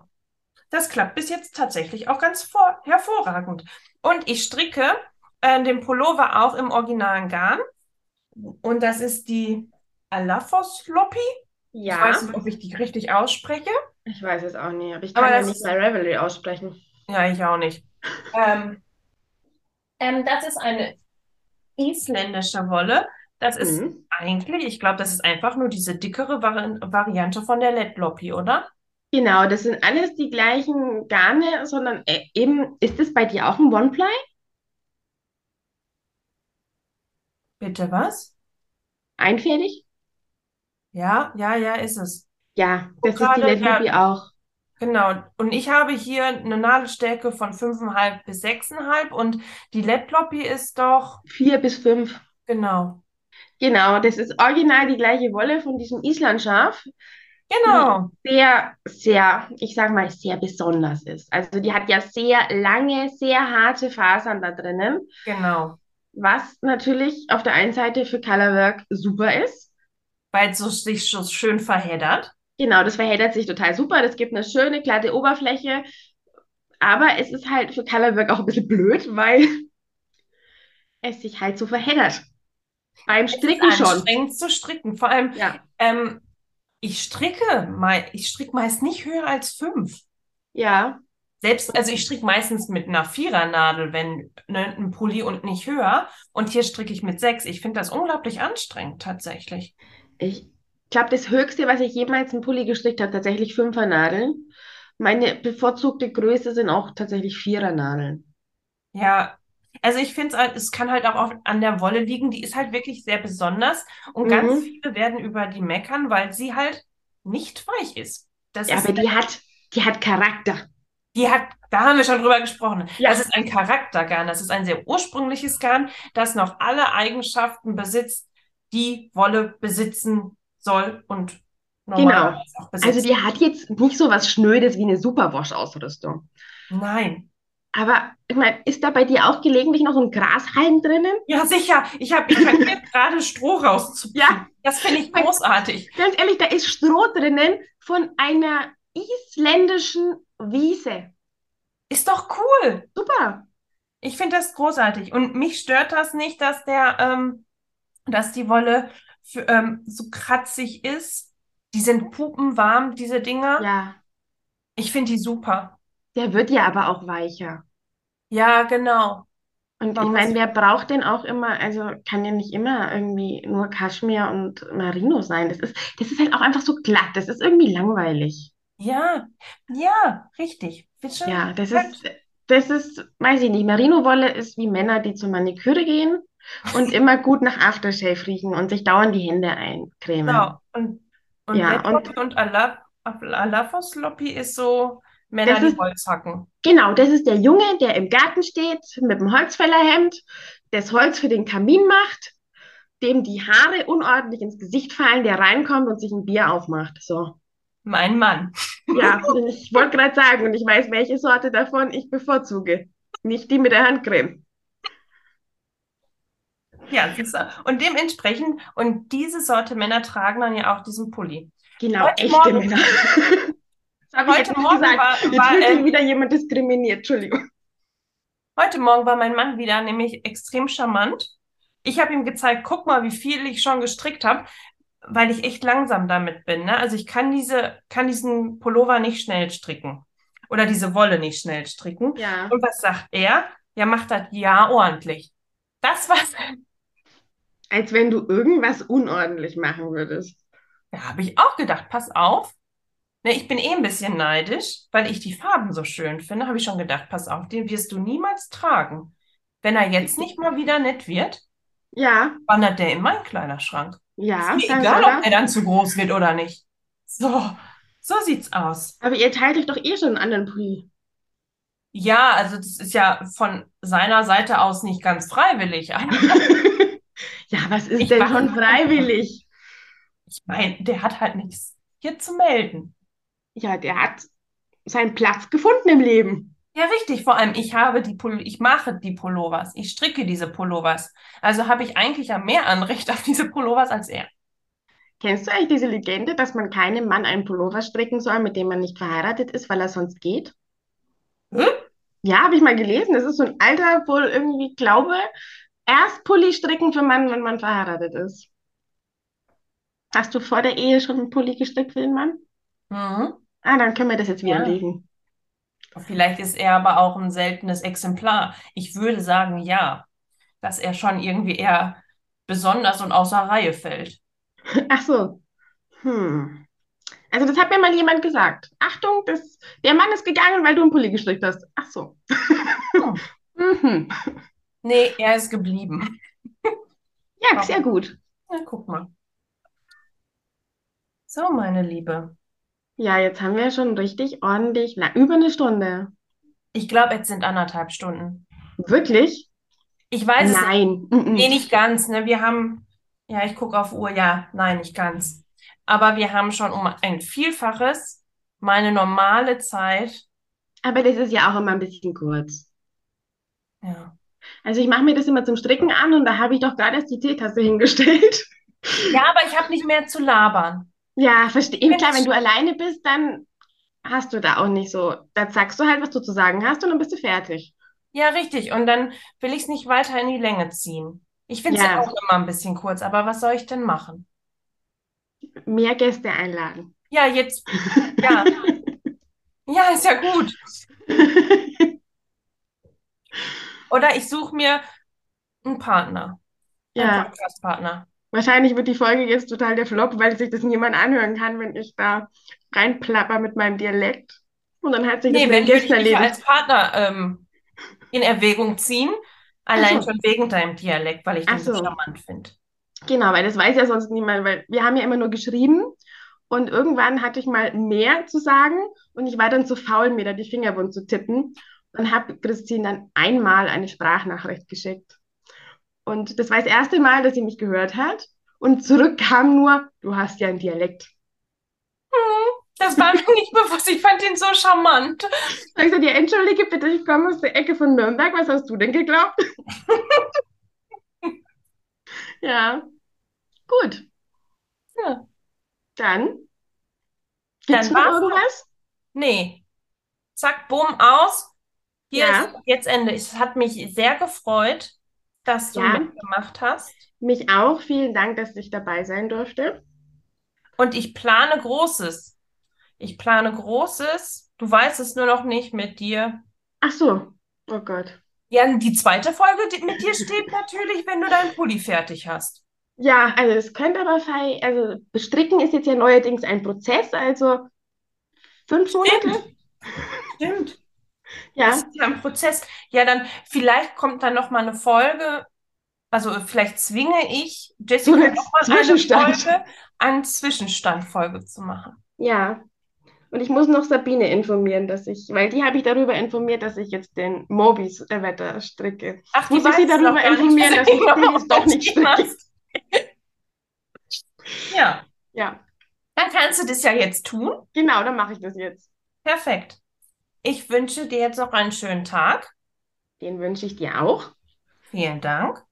Das klappt bis jetzt tatsächlich auch ganz vor hervorragend. Und ich stricke äh, den Pullover auch im originalen Garn. Und das ist die Alafos Loppy. Ich Ja, weiß nicht, ob ich die richtig ausspreche. ich weiß es auch nicht, aber ich Aber kann ja das nicht bei Ravelry aussprechen. Ja, ich auch nicht. Ähm, ähm, das ist eine isländische Wolle. Das ist Mhm. eigentlich, ich glaube, das ist einfach nur diese dickere Vari Variante von der Let Loppy, oder? Genau, das sind alles die gleichen Garne, sondern äh, eben, ist es bei dir auch ein One-Ply? Bitte was? Einfädig? Ja, ja, ja, ist es. Ja, das ist die gerade, Let Ruby ja, auch. genau. Und ich habe hier eine Nadelstärke von 5,5 bis 6,5 und die Lettloppy ist doch, Vier bis fünf. genau. Genau, das ist original die gleiche Wolle von diesem Islandschaf, die Genau, sehr, sehr, ich sag mal, sehr besonders ist. Also die hat ja sehr lange, sehr harte Fasern da drinnen, genau. Was natürlich auf der einen Seite für Colorwork super ist. Weil es so, sich so schön verheddert. Genau, das verheddert sich total super. Das gibt eine schöne, glatte Oberfläche. Aber es ist halt für Colorwork auch ein bisschen blöd, weil es sich halt so verheddert. Beim Es ist Stricken schon. zu stricken. Vor allem, Ja, ähm, ich stricke, ich stricke meist nicht höher als fünf. ja. Selbst, also ich stricke meistens mit einer Vierernadel, wenn ne, ein Pulli und nicht höher. Und hier stricke ich mit sechs. Ich finde das unglaublich anstrengend, tatsächlich. Ich glaube, das Höchste, was ich jemals einen Pulli gestrickt habe, tatsächlich Fünfernadeln. Meine bevorzugte Größe sind auch tatsächlich Vierernadeln. Ja, also ich finde es halt, es kann halt auch oft an der Wolle liegen. Die ist halt wirklich sehr besonders. Und ganz Mhm. viele werden über die meckern, weil sie halt nicht weich ist. Das Ja, ist aber die hat, die hat Charakter. Die hat, da haben wir schon drüber gesprochen. Ja. Das ist ein Charaktergarn. Das ist ein sehr ursprüngliches Garn, das noch alle Eigenschaften besitzt, die Wolle besitzen soll und auch Also die hat jetzt nicht so was Schnödes wie eine Superwash-Ausrüstung. Nein. Aber ich meine, ist da bei dir auch gelegentlich noch so ein Grashalm drinnen? Ja, sicher. Ich habe, ich jetzt gerade Stroh rauszupfen. Ja. Das finde ich großartig. Ganz ehrlich, da ist Stroh drinnen von einer isländischen Wiese. Ist doch cool. Super. Ich finde das großartig. Und mich stört das nicht, dass der, ähm, dass die Wolle für, ähm, so kratzig ist. Die sind pupenwarm, diese Dinger. Ja. Ich finde die super. Der wird ja aber auch weicher. Ja, genau. Und Man ich meine, wer braucht denn auch immer, also kann ja nicht immer irgendwie nur Kaschmir und Merino sein. Das ist, das ist halt auch einfach so glatt. Das ist irgendwie langweilig. Ja, ja, richtig. Bitte? Ja, das ist, das ist, weiß ich nicht. Merino-Wolle ist wie Männer, die zur Maniküre gehen und immer gut nach Aftershave riechen und sich dauernd die Hände eincremen. Genau. Und, und Ja, Red und Loppy ist so Männer, die ist- Holz hacken. Genau, das ist der Junge, der im Garten steht mit dem Holzfällerhemd, das Holz für den Kamin macht, dem die Haare unordentlich ins Gesicht fallen, der reinkommt und sich ein Bier aufmacht. So. Mein Mann. Ja, ich wollte gerade sagen, und ich weiß, welche Sorte davon ich bevorzuge. Nicht die mit der Handcreme. Ja, siehst du. Und dementsprechend, und diese Sorte Männer tragen dann ja auch diesen Pulli. Genau, Heute echte Morgen- Männer. Das Heute jetzt Morgen gesagt. war- Jetzt war, ähm, wieder jemand diskriminiert. Entschuldigung. Heute Morgen war mein Mann wieder nämlich extrem charmant. Ich habe ihm gezeigt, guck mal, wie viel ich schon gestrickt habe, weil ich echt langsam damit bin. Ne? Also ich kann diese, kann diesen Pullover nicht schnell stricken. Oder diese Wolle nicht schnell stricken. Ja. Und was sagt er? Ja, macht das ja ordentlich. Das was, Als wenn du irgendwas unordentlich machen würdest. da habe ich auch gedacht, pass auf. Ne, ich bin eh ein bisschen neidisch, weil ich die Farben so schön finde, habe ich schon gedacht, pass auf, den wirst du niemals tragen. Wenn er jetzt nicht mal wieder nett wird, Ja, wandert der in meinen Kleiderschrank. Ja, Ist mir egal, ob er. dann zu groß wird oder nicht. So, so sieht's aus. Aber ihr teilt euch doch eh schon einen anderen Pulli. Ja, also das ist ja von seiner Seite aus nicht ganz freiwillig. Ja, was ist Ich denn schon freiwillig? Ich meine, der hat halt nichts hier zu melden. Ja, der hat seinen Platz gefunden im Leben. Ja, richtig. Vor allem, ich habe die Pul ich mache die Pullovers. Ich stricke diese Pullovers. Also habe ich eigentlich ja mehr Anrecht auf diese Pullovers als er. Kennst du eigentlich diese Legende, dass man keinem Mann einen Pullover stricken soll, mit dem man nicht verheiratet ist, weil er sonst geht? Hm? Ja, habe ich mal gelesen. Das ist so ein alter, wohl irgendwie Glaube. Erst Pulli stricken für Mann, wenn man verheiratet ist. Hast du vor der Ehe schon einen Pulli gestrickt für den Mann? Mhm. Ah, dann können wir das jetzt Ja. Vielleicht ist er aber auch ein seltenes Exemplar. Ich würde sagen, ja, dass er schon irgendwie eher besonders und außer Reihe fällt. Ach so. Hm. Also das hat mir mal jemand gesagt. Achtung, das, der Mann ist gegangen, weil du einen Pulli gestrickt hast. Ach so. Hm. mhm. Nee, er ist geblieben. Ja, sehr gut. Na, guck mal. So, meine Liebe. Ja, jetzt haben wir schon richtig ordentlich, na, über eine Stunde. Ich glaube, jetzt sind anderthalb Stunden. Wirklich? Ich weiß es nicht. Nein. Nee, nicht ganz, ne? Wir haben, ja, ich gucke auf Uhr, ja, nein, nicht ganz. Aber wir haben schon um ein Vielfaches meine normale Zeit. Aber das ist ja auch immer ein bisschen kurz. Ja. Also ich mache mir das immer zum Stricken an und da habe ich doch gerade erst die Teetasse hingestellt. Ja, aber ich habe nicht mehr zu labern. Ja, verstehe. Wenn Klar, wenn du alleine bist, dann hast du da auch nicht so. Da sagst du halt, was du zu sagen hast und dann bist du fertig. Ja, richtig. Und dann will ich es nicht weiter in die Länge ziehen. Ich finde es ja Ja. auch immer ein bisschen kurz, aber was soll ich denn machen? Mehr Gäste einladen. Ja, jetzt, ja. Ja, ist ja gut. Oder ich suche mir einen Partner, einen Ja, Podcast-Partner. Wahrscheinlich wird die Folge jetzt total der Flop, weil sich das niemand anhören kann, wenn ich da reinplapper mit meinem Dialekt. Und dann hat sich das Nee, den wenn würde ich dich als Partner ähm, in Erwägung ziehen, allein so. schon wegen deinem Dialekt, weil ich den so so. charmant finde. Genau, weil das weiß ja sonst niemand, weil wir haben ja immer nur geschrieben und irgendwann hatte ich mal mehr zu sagen und ich war dann zu faul, mir da die Finger wund zu tippen und habe Christine dann einmal eine Sprachnachricht geschickt. Und das war das erste Mal, dass sie mich gehört hat und zurück kam nur, du hast ja einen Dialekt. Das war mir nicht bewusst. Ich fand ihn so charmant. Ich gesagt, ja, entschuldige bitte, ich komme aus der Ecke von Nürnberg, was hast du denn geglaubt? Ja, gut, Ja. dann gibt's Dann noch irgendwas? Nee. Zack, bumm, aus. Hier Ja. ist jetzt Ende. Es hat mich sehr gefreut, dass du Ja. mitgemacht hast. Mich auch. Vielen Dank, dass ich dabei sein durfte. Und ich plane Großes. Ich plane Großes. Du weißt es nur noch nicht mit dir. Ach so. Oh Gott. Ja, die zweite Folge die mit dir steht natürlich, wenn du deinen Pulli fertig hast. Ja, also es könnte aber fei, also bestricken ist jetzt ja neuerdings ein Prozess, also fünf Monate. Stimmt. Ja, Das ist ja ein Prozess. Ja, dann vielleicht kommt dann noch mal eine Folge. Also vielleicht zwinge ich Jessica So eine noch mal eine. Folge, eine Zwischenstandfolge zu machen. ja. Und ich muss noch Sabine informieren, dass ich, weil die habe ich darüber informiert, dass ich jetzt den Mobis der Wetter stricke. Ach, Muss die ich sie darüber informieren, dass ich du Pullis doch nicht stricke? Ja, Ja, dann kannst du das ja jetzt tun. genau, dann mache ich das jetzt. Perfekt. Ich wünsche dir jetzt noch einen schönen Tag. Den wünsche ich dir auch. Vielen Dank.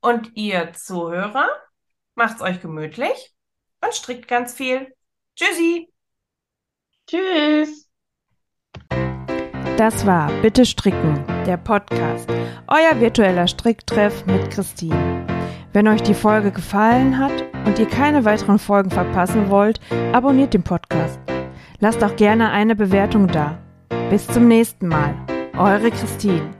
Und ihr Zuhörer, macht's euch gemütlich und strickt ganz viel. Tschüssi. Tschüss. Das war Bitte Stricken, der Podcast, euer virtueller Stricktreff mit Christine. Wenn euch die Folge gefallen hat und ihr keine weiteren Folgen verpassen wollt, abonniert den Podcast. Lasst auch gerne eine Bewertung da. Bis zum nächsten Mal. Eure Christine.